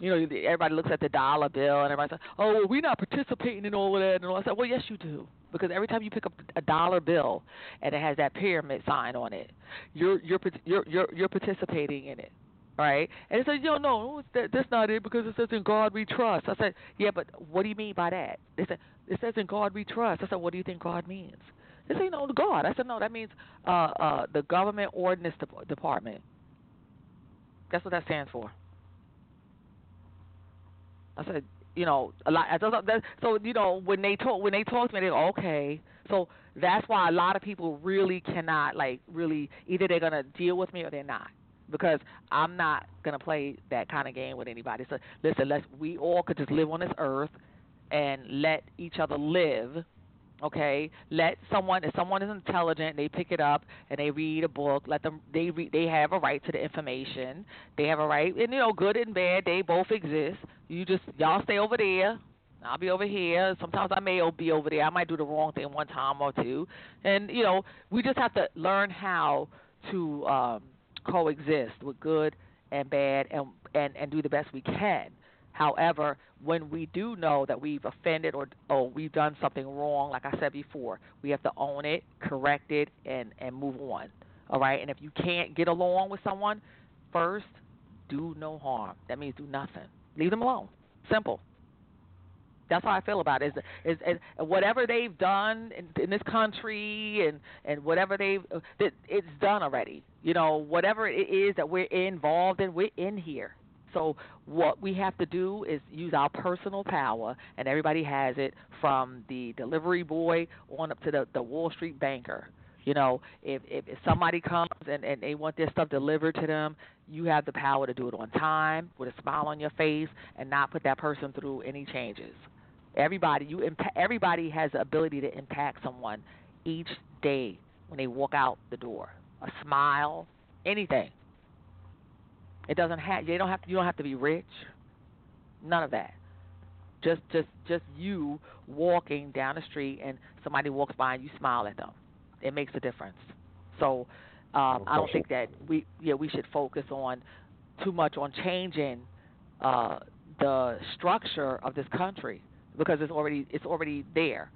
You know, everybody looks at the dollar bill and everybody says, "Oh, well, we're not participating in all of that." And. I said, "Well, yes, you do, because every time you pick up a dollar bill and it has that pyramid sign on it, you're you're you're you're, you're participating in it right? And they said, yo, no, that's not it because it says in God we trust. I said, yeah, but what do you mean by that? They said, it says in God we trust. I said, what do you think God means? They said, no, God. I said, no, that means uh, uh, the government ordinance department. That's what that stands for. I said, you know, a lot. So you know, when they talk, when they talk to me, they go, okay. So that's why a lot of people really cannot, like, really either they're gonna deal with me or they're not because I'm not gonna play that kind of game with anybody. So listen, let's we all could just live on this earth and let each other live. Okay, let someone if someone is intelligent, they pick it up and they read a book. Let them they read, they have a right to the information. They have a right, and you know, good and bad, they both exist. You just y'all stay over there. I'll be over here. Sometimes I may be over there. I might do the wrong thing one time or two, and you know, we just have to learn how to. um coexist with good and bad and, and, and do the best we can. However, when we do know that we've offended or, or we've done something wrong, like I said before, we have to own it, correct it, and, and move on. All right? And if you can't get along with someone, first, do no harm. That means do nothing. Leave them alone. Simple. That's how I feel about it. Is, is, whatever they've done in, in this country and and whatever they've it, it's done already. You know, whatever it is that we're involved in, we're in here. So what we have to do is use our personal power, and everybody has it from the delivery boy on up to the, the Wall Street banker. You know, if, if if somebody comes and and they want their stuff delivered to them, you have the power to do it on time with a smile on your face and not put that person through any changes. Everybody, you impa- everybody has the ability to impact someone each day when they walk out the door. A smile, anything. It doesn't have. You don't have. To, you don't have to be rich. None of that. Just, just, just you walking down the street and somebody walks by and you smile at them. It makes a difference. So, um, I don't think that we, yeah, we should focus on too much on changing uh, the structure of this country because it's already it's already there.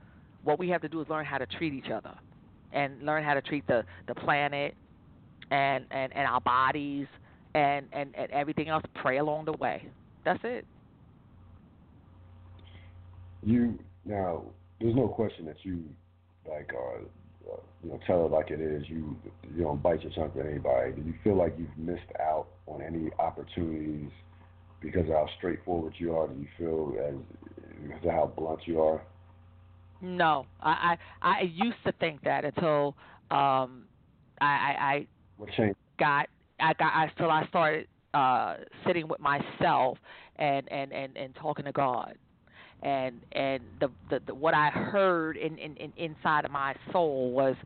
What we have to do is learn how to treat each other, and learn how to treat the the planet, and and and our bodies, and and, and everything else. Pray along the way. That's it. You now, there's no question that you like uh, uh, you know, tell it like it is. You you don't bite your tongue with anybody. Do you feel like you've missed out on any opportunities because of how straightforward you are? Do you feel as because of how blunt you are? No, I I, I used to think that until um I I, I what changed? got I got I till I started uh sitting with myself and and and and talking to God and and the, the, the what I heard in, in, in inside of my soul was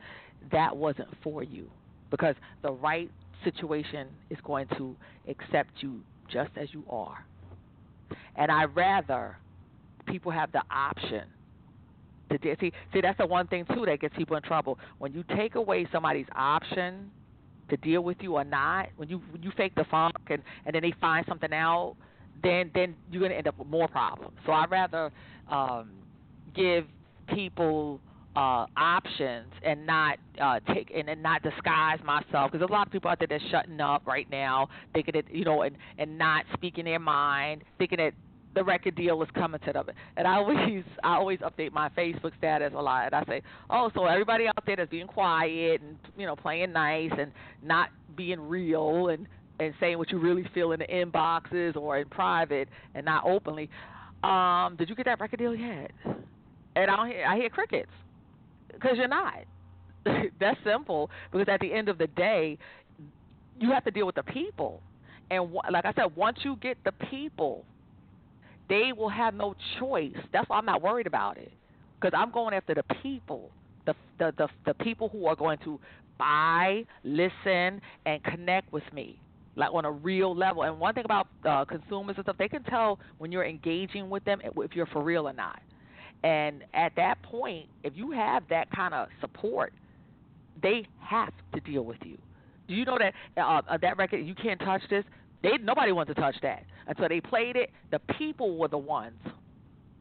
that wasn't for you because the right situation is going to accept you just as you are and I rather people have the option to de- see. See, that's the one thing too that gets people in trouble. When you take away somebody's option to deal with you or not, when you when you fake the funk and and then they find something out, then then you're gonna end up with more problems. So I'd rather um, give people uh, options and not uh, take and, and not disguise myself because there's a lot of people out there that's shutting up right now, thinking that you know, and and not speaking their mind, thinking that the record deal is coming to them. And I always I always update my Facebook status a lot. And I say, oh, so everybody out there that's being quiet and you know playing nice and not being real and and saying what you really feel in the inboxes or in private and not openly. Um, did you get that record deal yet? And I don't hear I hear crickets because you're not. That's simple. Because at the end of the day, you have to deal with the people. And like I said, once you get the people, they will have no choice. That's why I'm not worried about it. Because I'm going after the people, the, the the the people who are going to buy, listen, and connect with me like on a real level. And one thing about uh, consumers and stuff, they can tell when you're engaging with them if you're for real or not. And at that point, if you have that kind of support, they have to deal with you. Do you know that uh, uh, that record? You can't touch this. They nobody wants to touch that until they played it. The people were the ones.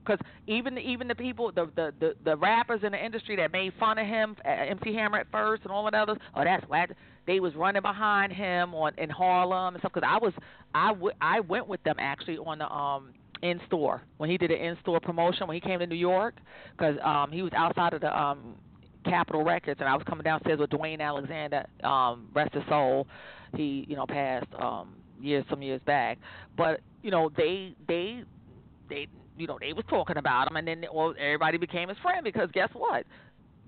Because even even the people, the, the the the rappers in the industry that made fun of him, uh, MC Hammer at first, and all the others, oh that's whack. They was running behind him on in Harlem and stuff. Because I was I, w- I went with them actually on the um in store when he did an in store promotion when he came to New York because um, he was outside of the um, Capitol Records and I was coming downstairs with Dwayne Alexander, um, rest his soul. He you know passed um, years some years back, but you know they they they you know they was talking about him and then well everybody became his friend because guess what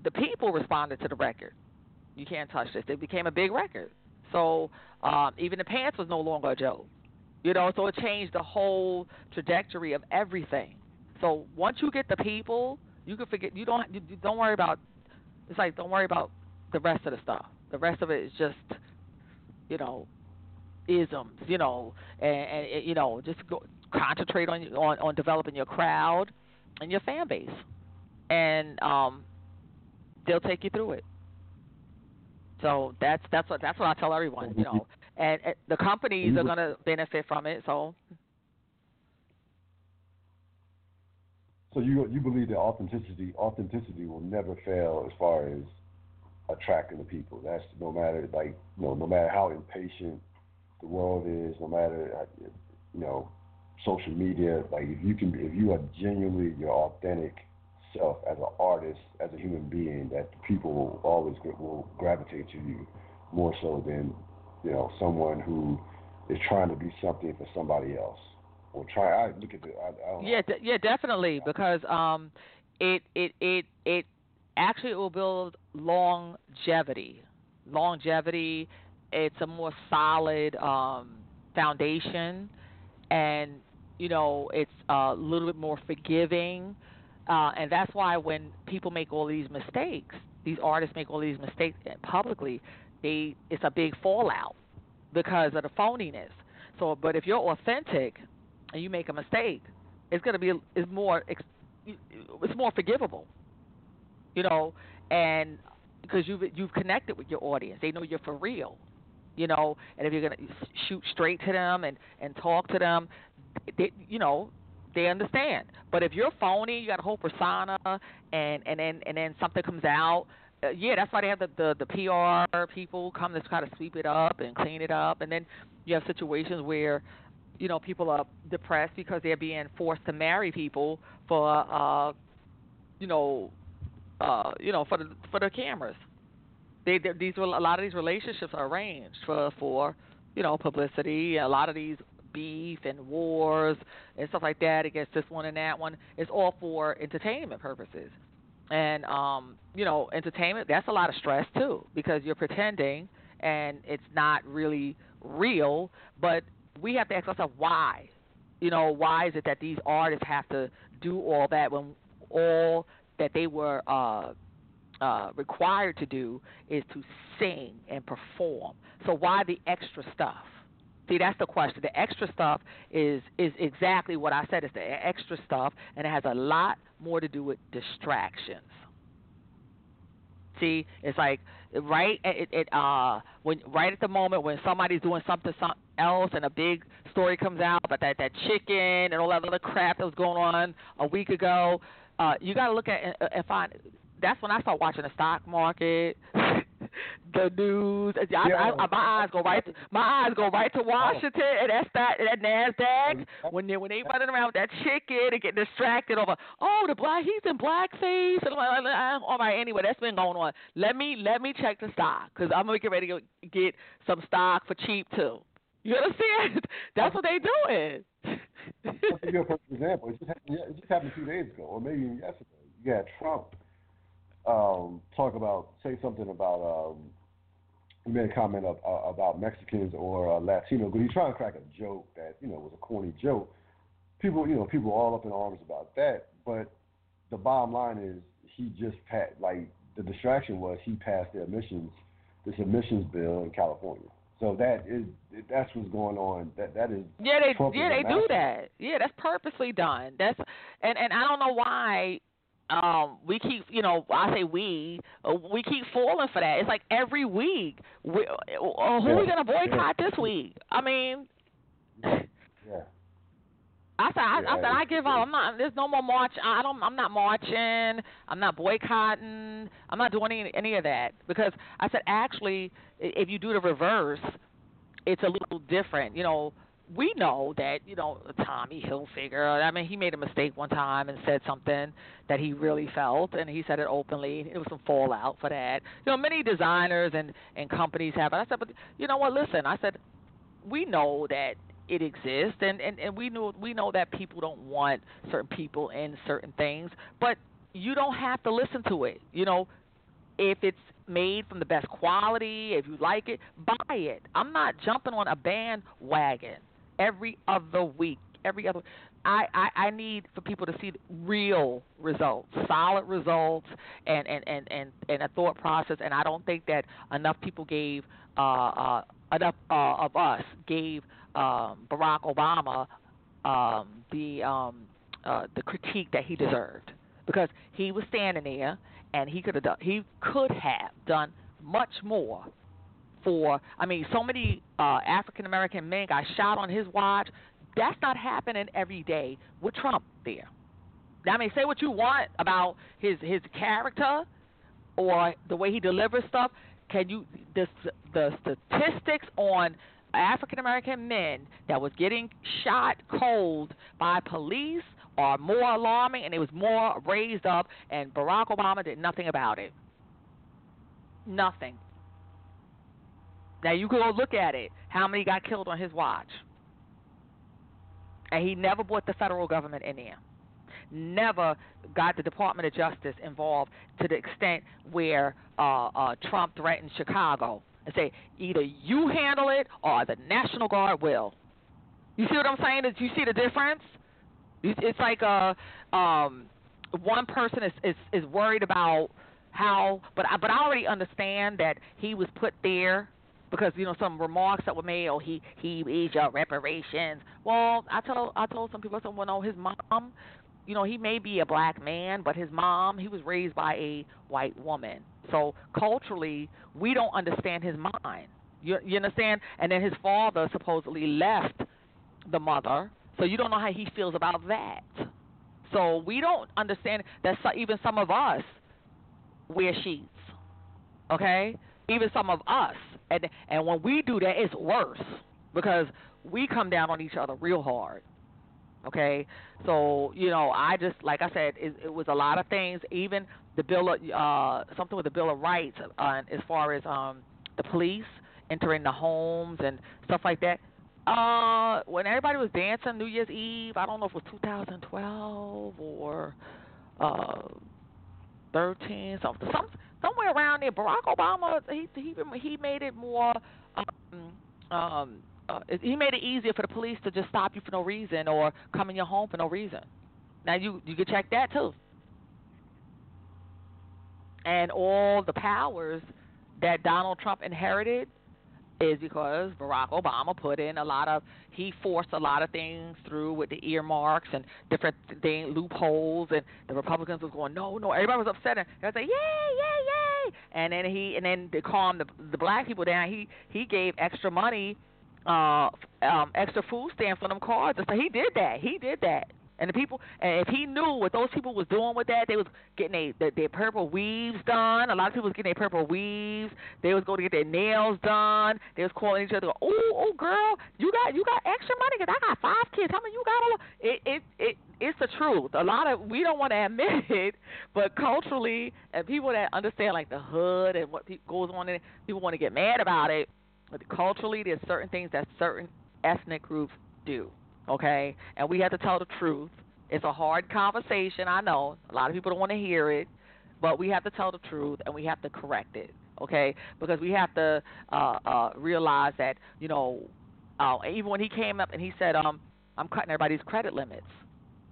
the people responded to the record. You can't touch this. It became a big record. So um, even the pants was no longer a joke. You know, so it changed the whole trajectory of everything. So once you get the people, you can forget. You don't. You, don't worry about. It's like don't worry about the rest of the stuff. The rest of it is just, you know, isms. You know, and, and you know, just go, concentrate on on on developing your crowd and your fan base, and um, they'll take you through it. So that's that's what that's what I tell everyone. You know, and, and the companies are going to benefit from it. So. So you you believe that authenticity authenticity will never fail as far as attracting the people. That's no matter like you know no matter how impatient the world is, no matter uh, you know social media. Like if you can if you are genuinely your authentic self as an artist, as a human being, that people will always will gravitate to you more so than you know, someone who is trying to do something for somebody else or try. I look at the. I, I yeah, d- yeah, definitely because um, it it it it actually will build longevity. Longevity. It's a more solid um, foundation, and you know it's a little bit more forgiving. Uh, and that's why when people make all these mistakes, these artists make all these mistakes publicly, they it's a big fallout because of the phoniness. So, but if you're authentic and you make a mistake, it's to be it's more it's more forgivable. You know, and because you've you've connected with your audience, they know you're for real. You know, and if you're to shoot straight to them and and talk to them, they, you know, they understand. But if you're phony, you got a whole persona, and and then and then something comes out uh, yeah, that's why they have the, the the PR people come to try to sweep it up and clean it up, and then you have situations where you know people are depressed because they're being forced to marry people for uh you know uh you know for the for the cameras. They these a lot of these relationships are arranged for for you know publicity. A lot of these beef and wars and stuff like that against this one and that one. It's all for entertainment purposes and um, you know, entertainment that's a lot of stress too because you're pretending and it's not really real. But we have to ask ourselves why. You know, why is it that these artists have to do all that when all that they were uh, uh, required to do is to sing and perform? So why the extra stuff? See, that's the question. The extra stuff is is exactly what I said. It's the extra stuff, and it has a lot more to do with distractions. See, it's like right it, it uh when right at the moment when somebody's doing something else and a big story comes out about that that chicken and all that other crap that was going on a week ago, uh you got to look at and, and find. That's when I start watching the stock market. the news. I, yeah. I, I, my eyes go right. To, my eyes go right to oh. Washington, and that's that that Nasdaq. Mm-hmm. When they when they running around with that chicken and getting distracted over, oh the black he's in blackface, and I'm like, all right, anyway, that's been going on. Let me let me check the stock because I'm gonna get ready to get some stock for cheap too. You understand? That's what they doing. That's a good example. It just, happened, it just happened two days ago, or maybe even yesterday. You got Trump um, talk about, say something about, um, he made a comment of, uh, about Mexicans or uh, Latino, but he's trying to crack a joke that you know was a corny joke. People, you know, people all up in arms about that. But the bottom line is, he just passed. Like the distraction was, he passed the emissions, this emissions bill in California. So that is that's what's going on. That that is yeah they Trump yeah they do that yeah that's purposely done. That's and and I don't know why um, we keep, you know, I say we, uh, we keep falling for that. It's like every week, we, uh, who are we gonna boycott yeah. this week? I mean, yeah. I said, I, yeah, I said, I give up. I'm not. There's no more march. I don't. I'm not marching. I'm not boycotting. I'm not doing any, any of that because I said, actually, if you do the reverse, it's a little different. You know, we know that you know Tommy Hilfiger. I mean, he made a mistake one time and said something that he really felt, and he said it openly. It was some fallout for that. You know, many designers and and companies have. It. I said, but you know what? Listen, I said, we know that it exists, and and and we know we know that people don't want certain people in certain things, but you don't have to listen to it. You know, if it's made from the best quality, if you like it, buy it. I'm not jumping on a bandwagon every other week, every other. I, I, I need for people to see real results, solid results, and, and, and, and, and a thought process. And I don't think that enough people gave uh, uh, enough uh, of us gave um, Barack Obama um, the um, uh, the critique that he deserved because he was standing there and he could have done he could have done much more for, I mean, so many uh, African American men got shot on his watch. That's not happening every day with Trump there. Now, I mean, say what you want about his his character or the way he delivers stuff. Can you the the statistics on African American men that was getting shot cold by police are more alarming, and it was more raised up, and Barack Obama did nothing about it. Nothing. Now you go look at it. How many got killed on his watch? And he never brought the federal government in there. Never got the Department of Justice involved to the extent where uh, uh, Trump threatened Chicago and say either you handle it or the National Guard will. You see what I'm saying? Did you see the difference? It's like a uh, um, one person is, is is worried about how, but I, but I already understand that he was put there because you know some remarks that were made. Oh, he he needs your uh, reparations. Well, I told I told some people. I said, well, his mom. You know, he may be a black man, but his mom, he was raised by a white woman. So culturally, we don't understand his mind. You, you understand? And then his father supposedly left the mother, so you don't know how he feels about that. So we don't understand that So even some of us wear sheets. Okay? Even some of us and and when we do that, it's worse because we come down on each other real hard. Okay, so you know, I just like I said, it, it was a lot of things. Even the bill, of, uh, something with the Bill of Rights, uh, as far as um, the police entering the homes and stuff like that. Uh, when everybody was dancing New Year's Eve, I don't know if it was 2012 or uh, 13, something, something somewhere around there. Barack Obama he he he made it more um, um uh, he made it easier for the police to just stop you for no reason or come in your home for no reason. Now you you can check that too. And all the powers that Donald Trump inherited, is because Barack Obama put in a lot of he forced a lot of things through with the earmarks and different thing loopholes and the Republicans was going no no everybody was upset and they was like yay yay yay. And then he and then to calm the the black people down he he gave extra money uh um extra food stamps on them cards and so he did that. He did that and the people, and if he knew what those people was doing with that, they was getting their, their purple weaves done. A lot of people was getting their purple weaves. They was going to get their nails done. They was calling each other, "Oh, oh, girl, you got you got extra money because I got five kids. How many you got?" All it it it it's the truth. A lot of we don't want to admit it, but culturally, and people that understand like the hood and what goes on in it, people want to get mad about it. But culturally, there's certain things that certain ethnic groups do okay? And we have to tell the truth. It's a hard conversation, I know. A lot of people don't want to hear it, but we have to tell the truth and we have to correct it, okay? Because we have to uh, uh, realize that, you know, uh, even when he came up and he said, um, I'm cutting everybody's credit limits.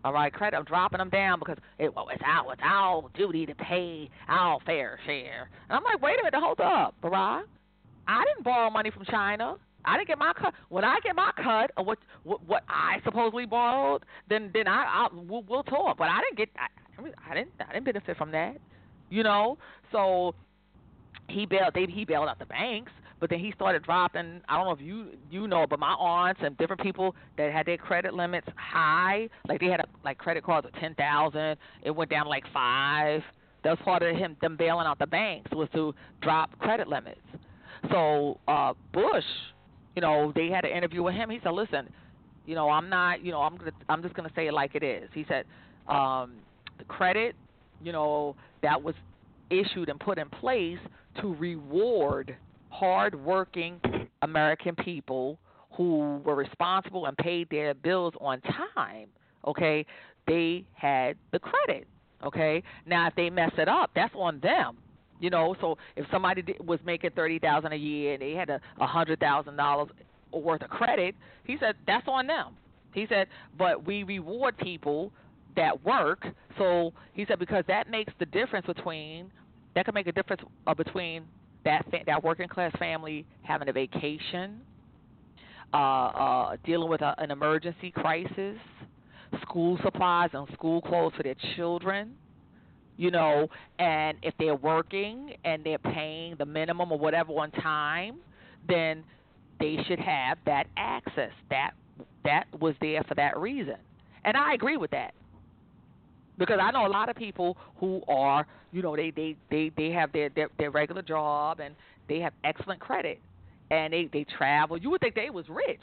All right, credit. I'm dropping them down because it, well, it's our it's our duty to pay our fair share. And I'm like, wait a minute, hold up, Barack. I didn't borrow money from China. I didn't get my cut. When I get my cut of what what, what I supposedly borrowed, then then I I'll, we'll, we'll talk. But I didn't get I, I didn't I didn't benefit from that, you know. So he bailed they he bailed out the banks, but then he started dropping. I don't know if you you know, but my aunts and different people that had their credit limits high, like they had a, like credit cards of ten thousand, it went down like five. That was part of him them bailing out the banks was to drop credit limits. So uh Bush you know, they had an interview with him. He said, "Listen, you know, I'm not, you know, I'm gonna, I'm just gonna say it like it is." He said, um, "The credit, you know, that was issued and put in place to reward hardworking American people who were responsible and paid their bills on time. Okay, they had the credit. Okay, now if they mess it up, that's on them. You know, so if somebody did, was making thirty thousand a year and they had a, hundred thousand dollars worth of credit, he said that's on them. He said, but we reward people that work. So he said because that makes the difference between that can make a difference uh, between that fa- that working class family having a vacation, uh, uh, dealing with a, an emergency crisis, school supplies and school clothes for their children you know, and if they're working and they're paying the minimum or whatever on time, then they should have that access. That that was there for that reason. And I agree with that. Because I know a lot of people who are, you know, they they they they have their their, their regular job and they have excellent credit and they they travel. You would think they was rich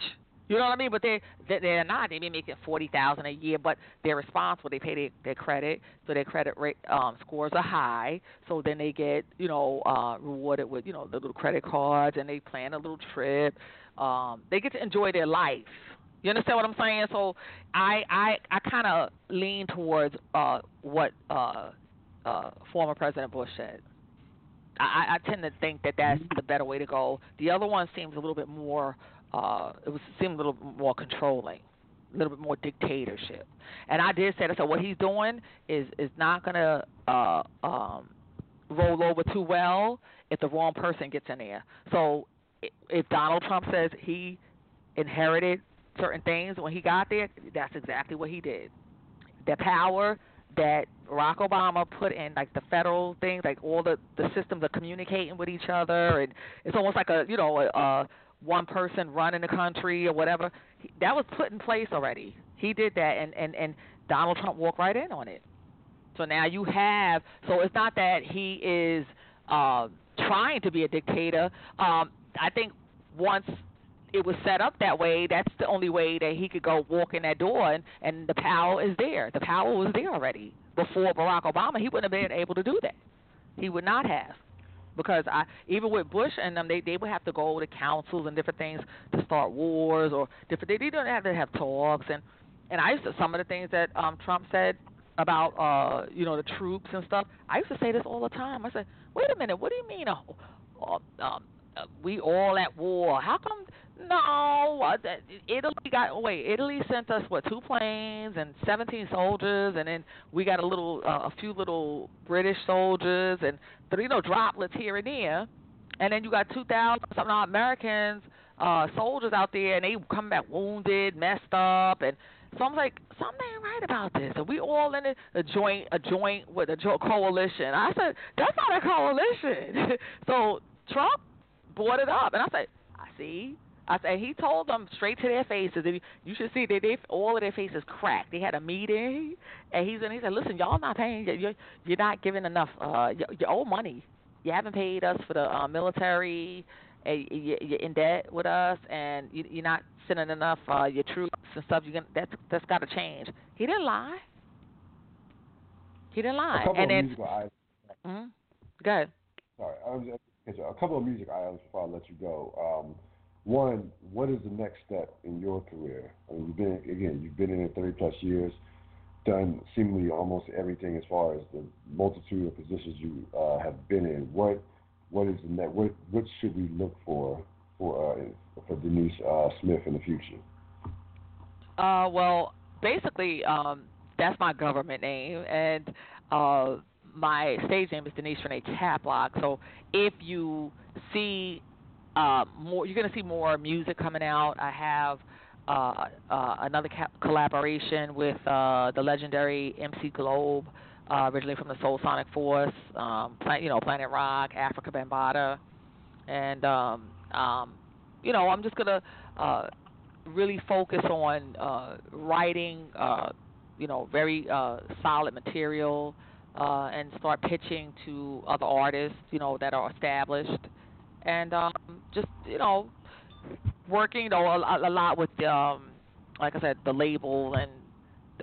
you know what I mean? But they they're not. They may make it forty thousand a year, but they're responsible. They pay their, their credit, so their credit rate um, scores are high. So then they get you know uh, rewarded with you know the little credit cards, and they plan a little trip. Um, they get to enjoy their life. You understand what I'm saying? So I I I kind of lean towards uh, what uh, uh, former President Bush said. I, I tend to think that that's the better way to go. The other one seems a little bit more uh, it was seemed a little more controlling, a little bit more dictatorship. And I did say that. So what he's doing is is not going to uh, um, roll over too well if the wrong person gets in there. So if Donald Trump says he inherited certain things when he got there, that's exactly what he did. The power that Barack Obama put in, like the federal things, like all the the systems are communicating with each other, and it's almost like a you know a, a one person running the country or whatever. That was put in place already. He did that, and and and Donald Trump walked right in on it. So now you have. So it's not that he is uh, trying to be a dictator. Um, I think once it was set up that way, that's the only way that he could go walk in that door, and and the power is there. The power was there already before Barack Obama. He wouldn't have been able to do that. He would not have because I even with Bush and them, they they would have to go to councils and different things to start wars or different. They, they didn't have to have talks and and I used to some of the things that um Trump said about uh you know the troops and stuff. I used to say this all the time. I said, wait a minute, what do you mean? Um, uh, we all at war. How come no, Italy got wait. Italy sent us what two planes and seventeen soldiers, and then we got a little, uh, a few little British soldiers, and three, know, droplets here and there. and then you got two thousand something Americans, uh, soldiers out there, and they come back wounded, messed up, and so I'm like, something ain't right about this. Are we all in a, a joint, a joint with a joint coalition. I said, that's not a coalition. so Trump brought it up, and I said, I see. I said he told them straight to their faces. You should see that they all of their faces cracked. They had a meeting, and he's and he said, "Listen, y'all not paying. You're you're not giving enough. Uh, you, you owe money. You haven't paid us for the uh, military. And you're in debt with us, and you, you're not sending enough uh, your troops and stuff. You can that's that's got to change. He didn't lie. He didn't lie. and then, musical items. Mm-hmm. Go ahead. Sorry, I was a couple of music items before I let you go. Um, one, what is the next step in your career? I mean, you've been again, you've been in it 30 plus years, done seemingly almost everything as far as the multitude of positions you uh, have been in. What, what is the next? What, what should we look for for uh, for Denise uh, Smith in the future? Uh, well, basically, um, that's my government name, and uh, my stage name is Denise Renee Caplock. So if you see uh, more, you're going to see more music coming out. I have uh, uh, another ca- collaboration with uh, the legendary MC Globe, uh, originally from the Soulsonic Force, um, you know, Planet Rock, Afrika Bambaataa, and um, um, you know, I'm just gonna uh, really focus on uh, writing, uh, you know, very uh, solid material, uh, and start pitching to other artists, you know, that are established, and um, just you know, working, you know, a, a lot with, um, like I said, the label and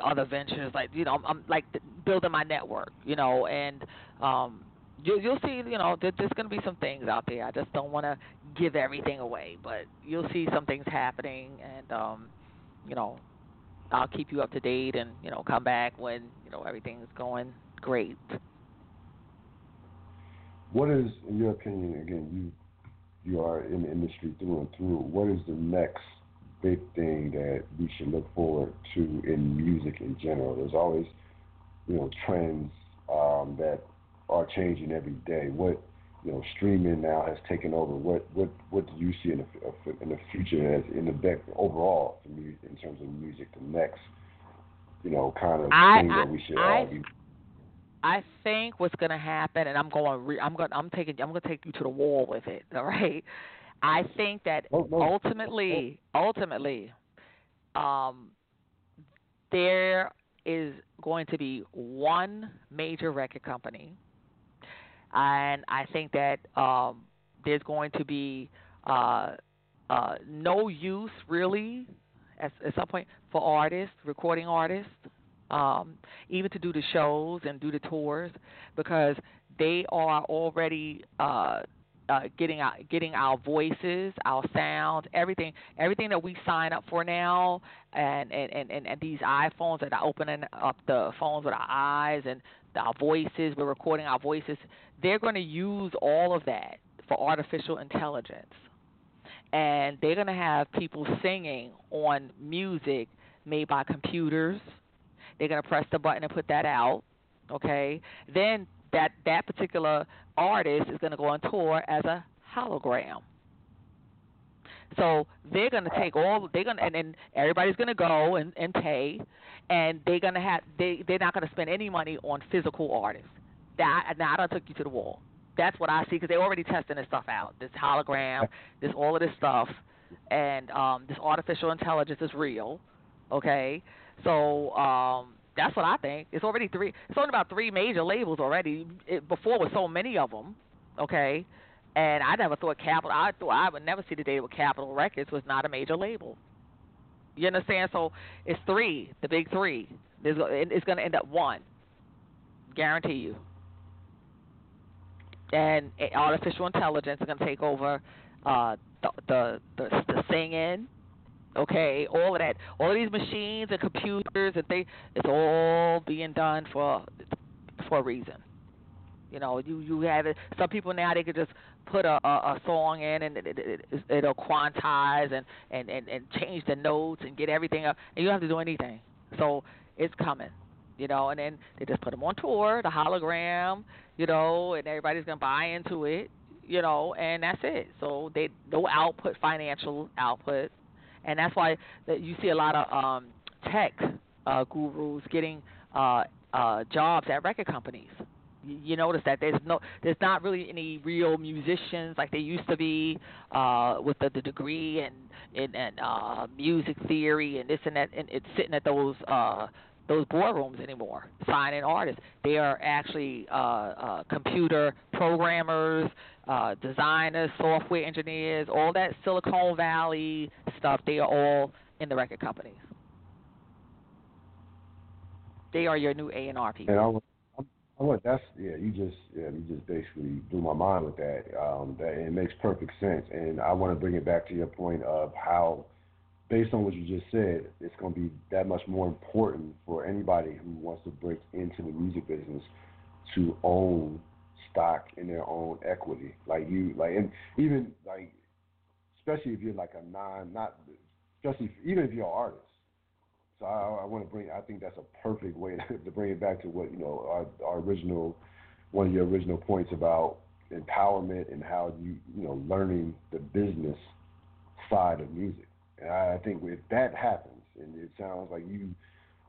other ventures. Like you know, I'm, I'm like building my network, you know, and um, you, you'll see, you know, there, there's going to be some things out there. I just don't want to give everything away, but you'll see some things happening, and um, you know, I'll keep you up to date, and you know, come back when you know everything's going great. What is, in your opinion, again, you are in the industry through and through. What is the next big thing that we should look forward to in music in general? There's always, you know, trends um, that are changing every day. What you know, streaming now has taken over. What what what do you see in the in the future as in the back overall for me in terms of music? The next, you know, kind of I, thing I, that we should I, all be. I think what's going to happen, and I'm going, re, I'm going, I'm taking, I'm going to take you to the wall with it. All right. I think that oh, no. ultimately, oh. ultimately, um, there is going to be one major record company and I think that um, there's going to be uh, uh, no use really at, at some point for artists, recording artists, um, even to do the shows and do the tours because they are already uh, uh, getting our getting our voices, our sound, everything, everything that we sign up for now, and and and, and these iPhones that are opening up the phones with our eyes and our voices, we're recording our voices. They're going to use all of that for artificial intelligence. And they're going to have people singing on music made by computers. They're going to press the button and put that out. Okay? Then that that particular artist is going to go on tour as a hologram. So they're going to take all they're going to and, and everybody's going to go and and pay and they're going to have they they're not going to spend any money on physical artists. That now I don't took you to the wall. That's what I see because they're already testing this stuff out. This hologram, this all of this stuff, and um, this artificial intelligence is real. Okay, so um, that's what I think. It's already three. It's only about three major labels already. It, before with so many of them. Okay, and I never thought Capitol. I thought I would never see the day where Capitol Records was not a major label. You understand? So it's three, the big three. There's, it's going to end up one. Guarantee you. And artificial intelligence is going to take over uh, the, the the the singing, okay, all of that, all of these machines and computers and they, it's all being done for for a reason. You know, you you have it. Some people now they could just put a, a, a song in and it, it, it, it'll quantize and, and and and change the notes and get everything up, and you don't have to do anything. So it's coming, you know. And then they just put them on tour, the hologram, you know, and everybody's gonna buy into it, you know, and that's it. So they no output, financial output, and that's why you see a lot of um, tech uh, gurus getting uh, uh, jobs at record companies. You, you notice that there's no, there's not really any real musicians like there used to be uh, with the, the degree and and, and uh, music theory and this and that, and it's sitting at those. Uh, those boardrooms anymore, signing artists. They are actually uh, uh, computer programmers, uh, designers, software engineers, all that Silicon Valley stuff. They are all in the record companies. They are your new A and R people. And I want, I want that's yeah. You just yeah. You just basically blew my mind with that. Um, that it makes perfect sense. And I want to bring it back to your point of how based on what you just said, it's going to be that much more important for anybody who wants to break into the music business to own stock in their own equity. Like you, like, and even like, especially if you're like a non, not, especially if, even if you're an artist. So I, I want to bring. I think that's a perfect way to, to bring it back to what you know our, our original, one of your original points about empowerment and how you you know learning the business side of music and I think if that happens, and it sounds like you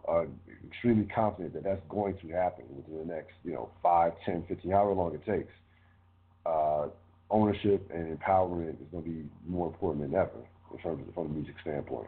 are extremely confident that that's going to happen within the next, you know, five, ten, fifteen, however long it takes, uh, ownership and empowerment is going to be more important than ever in terms of from a music standpoint.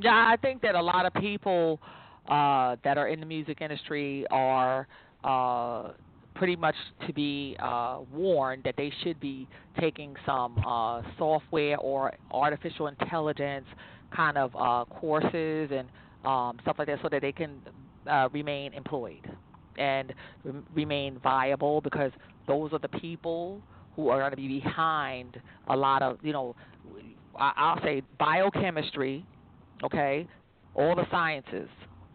Yeah, I think that a lot of people uh, that are in the music industry are uh, pretty much to be uh, warned that they should be taking some uh, software or artificial intelligence kind of uh, courses and um, stuff like that so that they can uh, remain employed and re- remain viable because those are the people who are going to be behind a lot of, you know, I'll say biochemistry, okay, all the sciences,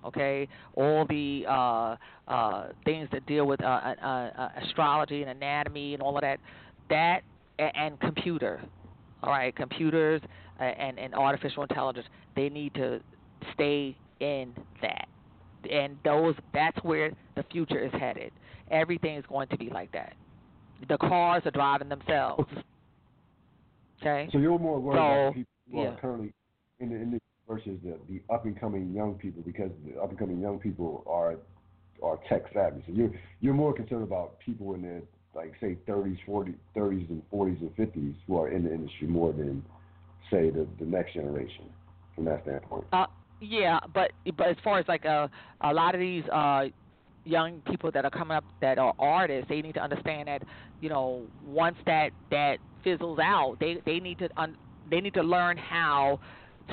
okay, all the uh, uh, things that deal with uh, uh, uh, astrology and anatomy and all of that, that and, and computer, all right, computers uh, and and artificial intelligence, they need to stay in that, and those that's where the future is headed. Everything is going to be like that. The cars are driving themselves. Okay. So you're more worried so, about people who yeah. are currently in the, in the versus the, the up and coming young people because the up and coming young people are are tech savvy. So you're you're more concerned about people in their like say 30s, 40s, 30s and 40s and 50s who are in the industry more than say the the next generation from that standpoint. Uh, yeah, but but as far as like a a lot of these uh young people that are coming up that are artists, they need to understand that you know once that that fizzles out, they they need to un, they need to learn how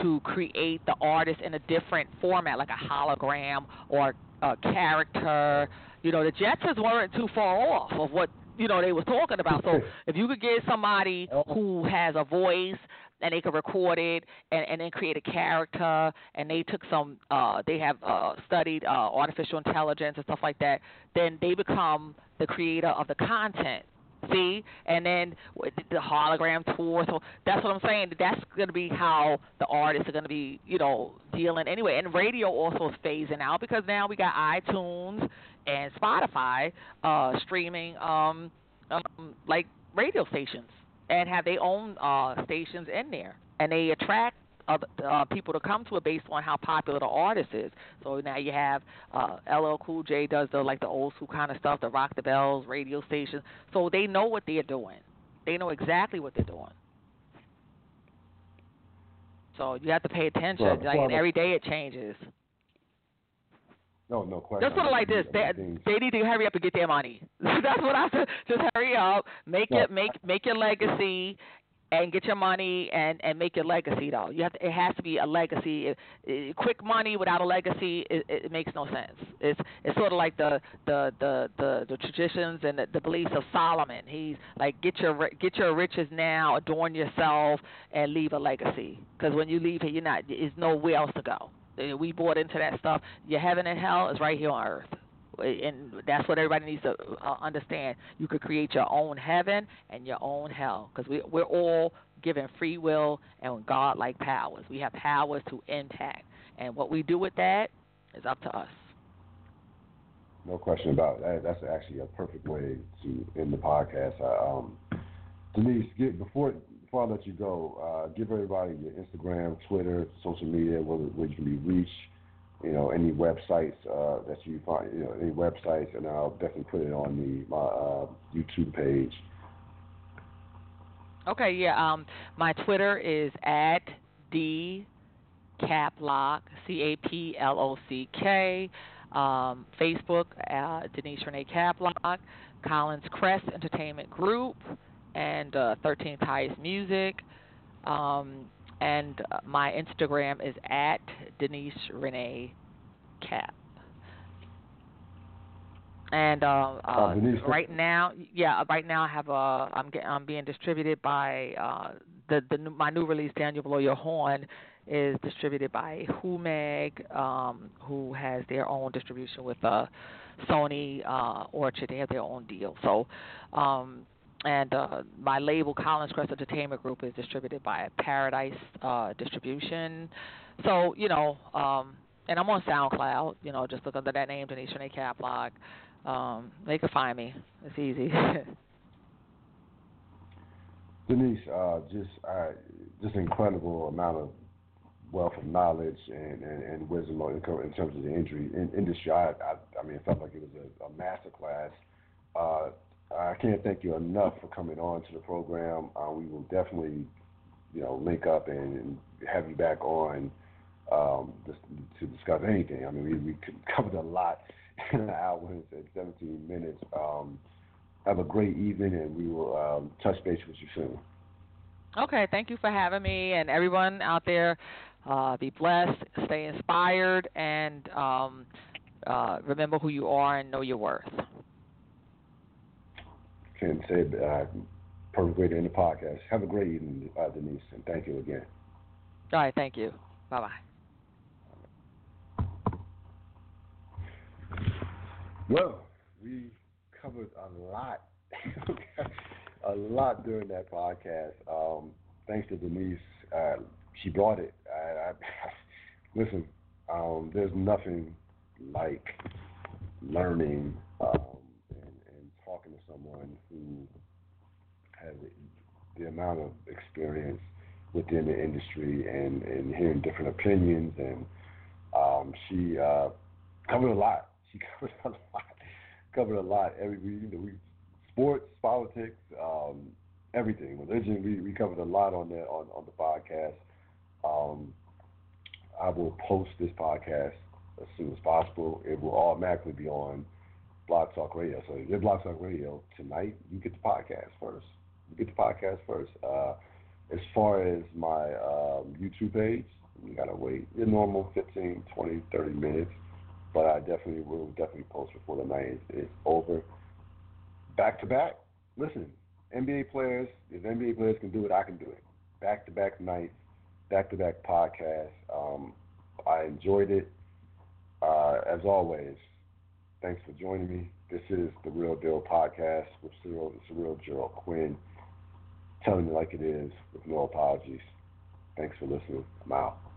to create the artist in a different format, like a hologram or a character. You know, the Jetsons weren't too far off of what you know they were talking about. So if you could get somebody who has a voice and they could record it and, and then create a character and they took some uh they have uh studied uh artificial intelligence and stuff like that then they become the creator of the content See, and then the hologram tour. So that's what I'm saying. That's going to be how the artists are going to be, you know, dealing anyway. And radio also is phasing out because now we got iTunes and Spotify uh, streaming, um, um, like radio stations, and have their own uh, stations in there, and they attract other uh, people to come to it based on how popular the artist is. So now you have uh, LL Cool J does the like the old school kind of stuff, the Rock the Bells radio station. So they know what they're doing. They know exactly what they're doing. So you have to pay attention. Well, like well, and every day it changes. No, no question. Just sort of like this. They, they need to hurry up and get their money. That's what I said. Just hurry up, make it, make make your legacy, and get your money and and make your legacy though. You have to, it has to be a legacy. It, it, quick money without a legacy, it, it makes no sense. It's it's sort of like the the the the, the traditions and the, the beliefs of Solomon. He's like get your get your riches now, adorn yourself, and leave a legacy. Because when you leave here, you're not. There's nowhere else to go. We bought into that stuff. Your heaven and hell is right here on earth and that's what everybody needs to uh, understand. You could create your own heaven and your own hell because we, we're all given free will and God-like powers. We have powers to impact, and what we do with that is up to us. No question about it. That's actually a perfect way to end the podcast. I, um, Denise, get, before before I let you go, uh, give everybody your Instagram, Twitter, social media, where, where you can be reached. You know, any websites uh, that you find, you know, any websites, and I'll definitely put it on the my uh, YouTube page. Okay, yeah. Um, my Twitter is at d caplock c a p l o c k. Um, Facebook, uh, Denise Renee Caplock, Collins Crest Entertainment Group, and uh, 13th Highest Music. Um, and uh, my Instagram is at Denise Renee Cap. And uh, uh, right now, yeah, right now I have a I'm getting I'm being distributed by uh, the the my new release Daniel Blow Your Horn is distributed by HuMag, um, who has their own distribution with uh, Sony uh, Orchard. They have their own deal. So, um, and uh, my label Collins Crest Entertainment Group is distributed by Paradise uh, Distribution. So, you know, um, and I'm on SoundCloud. You know, just look under that name, Denise Renee Caplock. Um, they can find me. It's easy. Denise, uh, just uh, just incredible amount of wealth of knowledge and, and, and wisdom in, terms of the injury in, industry. I, I, I mean, it felt like it was a, a master class. Uh, I can't thank you enough for coming on to the program. Uh, we will definitely, you know, link up and, and have you back on um, to discuss anything. I mean, we, we covered a lot in an hour and 17 minutes. Um, have a great evening, and we will um, touch base with you soon. Okay, thank you for having me, and everyone out there. Uh, be blessed, stay inspired, and um, uh, remember who you are and know your worth. Can say uh, perfect way to end the podcast. Have a great evening, uh, Denise, and thank you again. All right, thank you. Bye bye. Well, we covered a lot, a lot during that podcast. Um, thanks to Denise. Uh, she brought it. I, I, listen, um, there's nothing like learning um, and, and talking to someone who has the amount of experience within the industry and, and hearing different opinions. And um, she uh, covered a lot. She covered a lot. Covered a lot. Every you know, we sports, politics, um, everything, religion. We we covered a lot on that on on the podcast. Um, I will post this podcast as soon as possible. It will automatically be on Blog Talk Radio. So if you're Blog Talk Radio tonight, you get the podcast first. You get the podcast first. Uh, as far as my um, YouTube page, you gotta wait your normal 15, 20, 30 minutes. But I definitely will definitely post before the night is, is over. Back to back. Listen, NBA players, if NBA players can do it, I can do it. Back to back nights back to back podcast. Um, I enjoyed it. Uh, as always, thanks for joining me. This is the Ril Dil podcast with Cyril, Cyril Gerald Quinn, telling you like it is with no apologies. Thanks for listening. I'm out.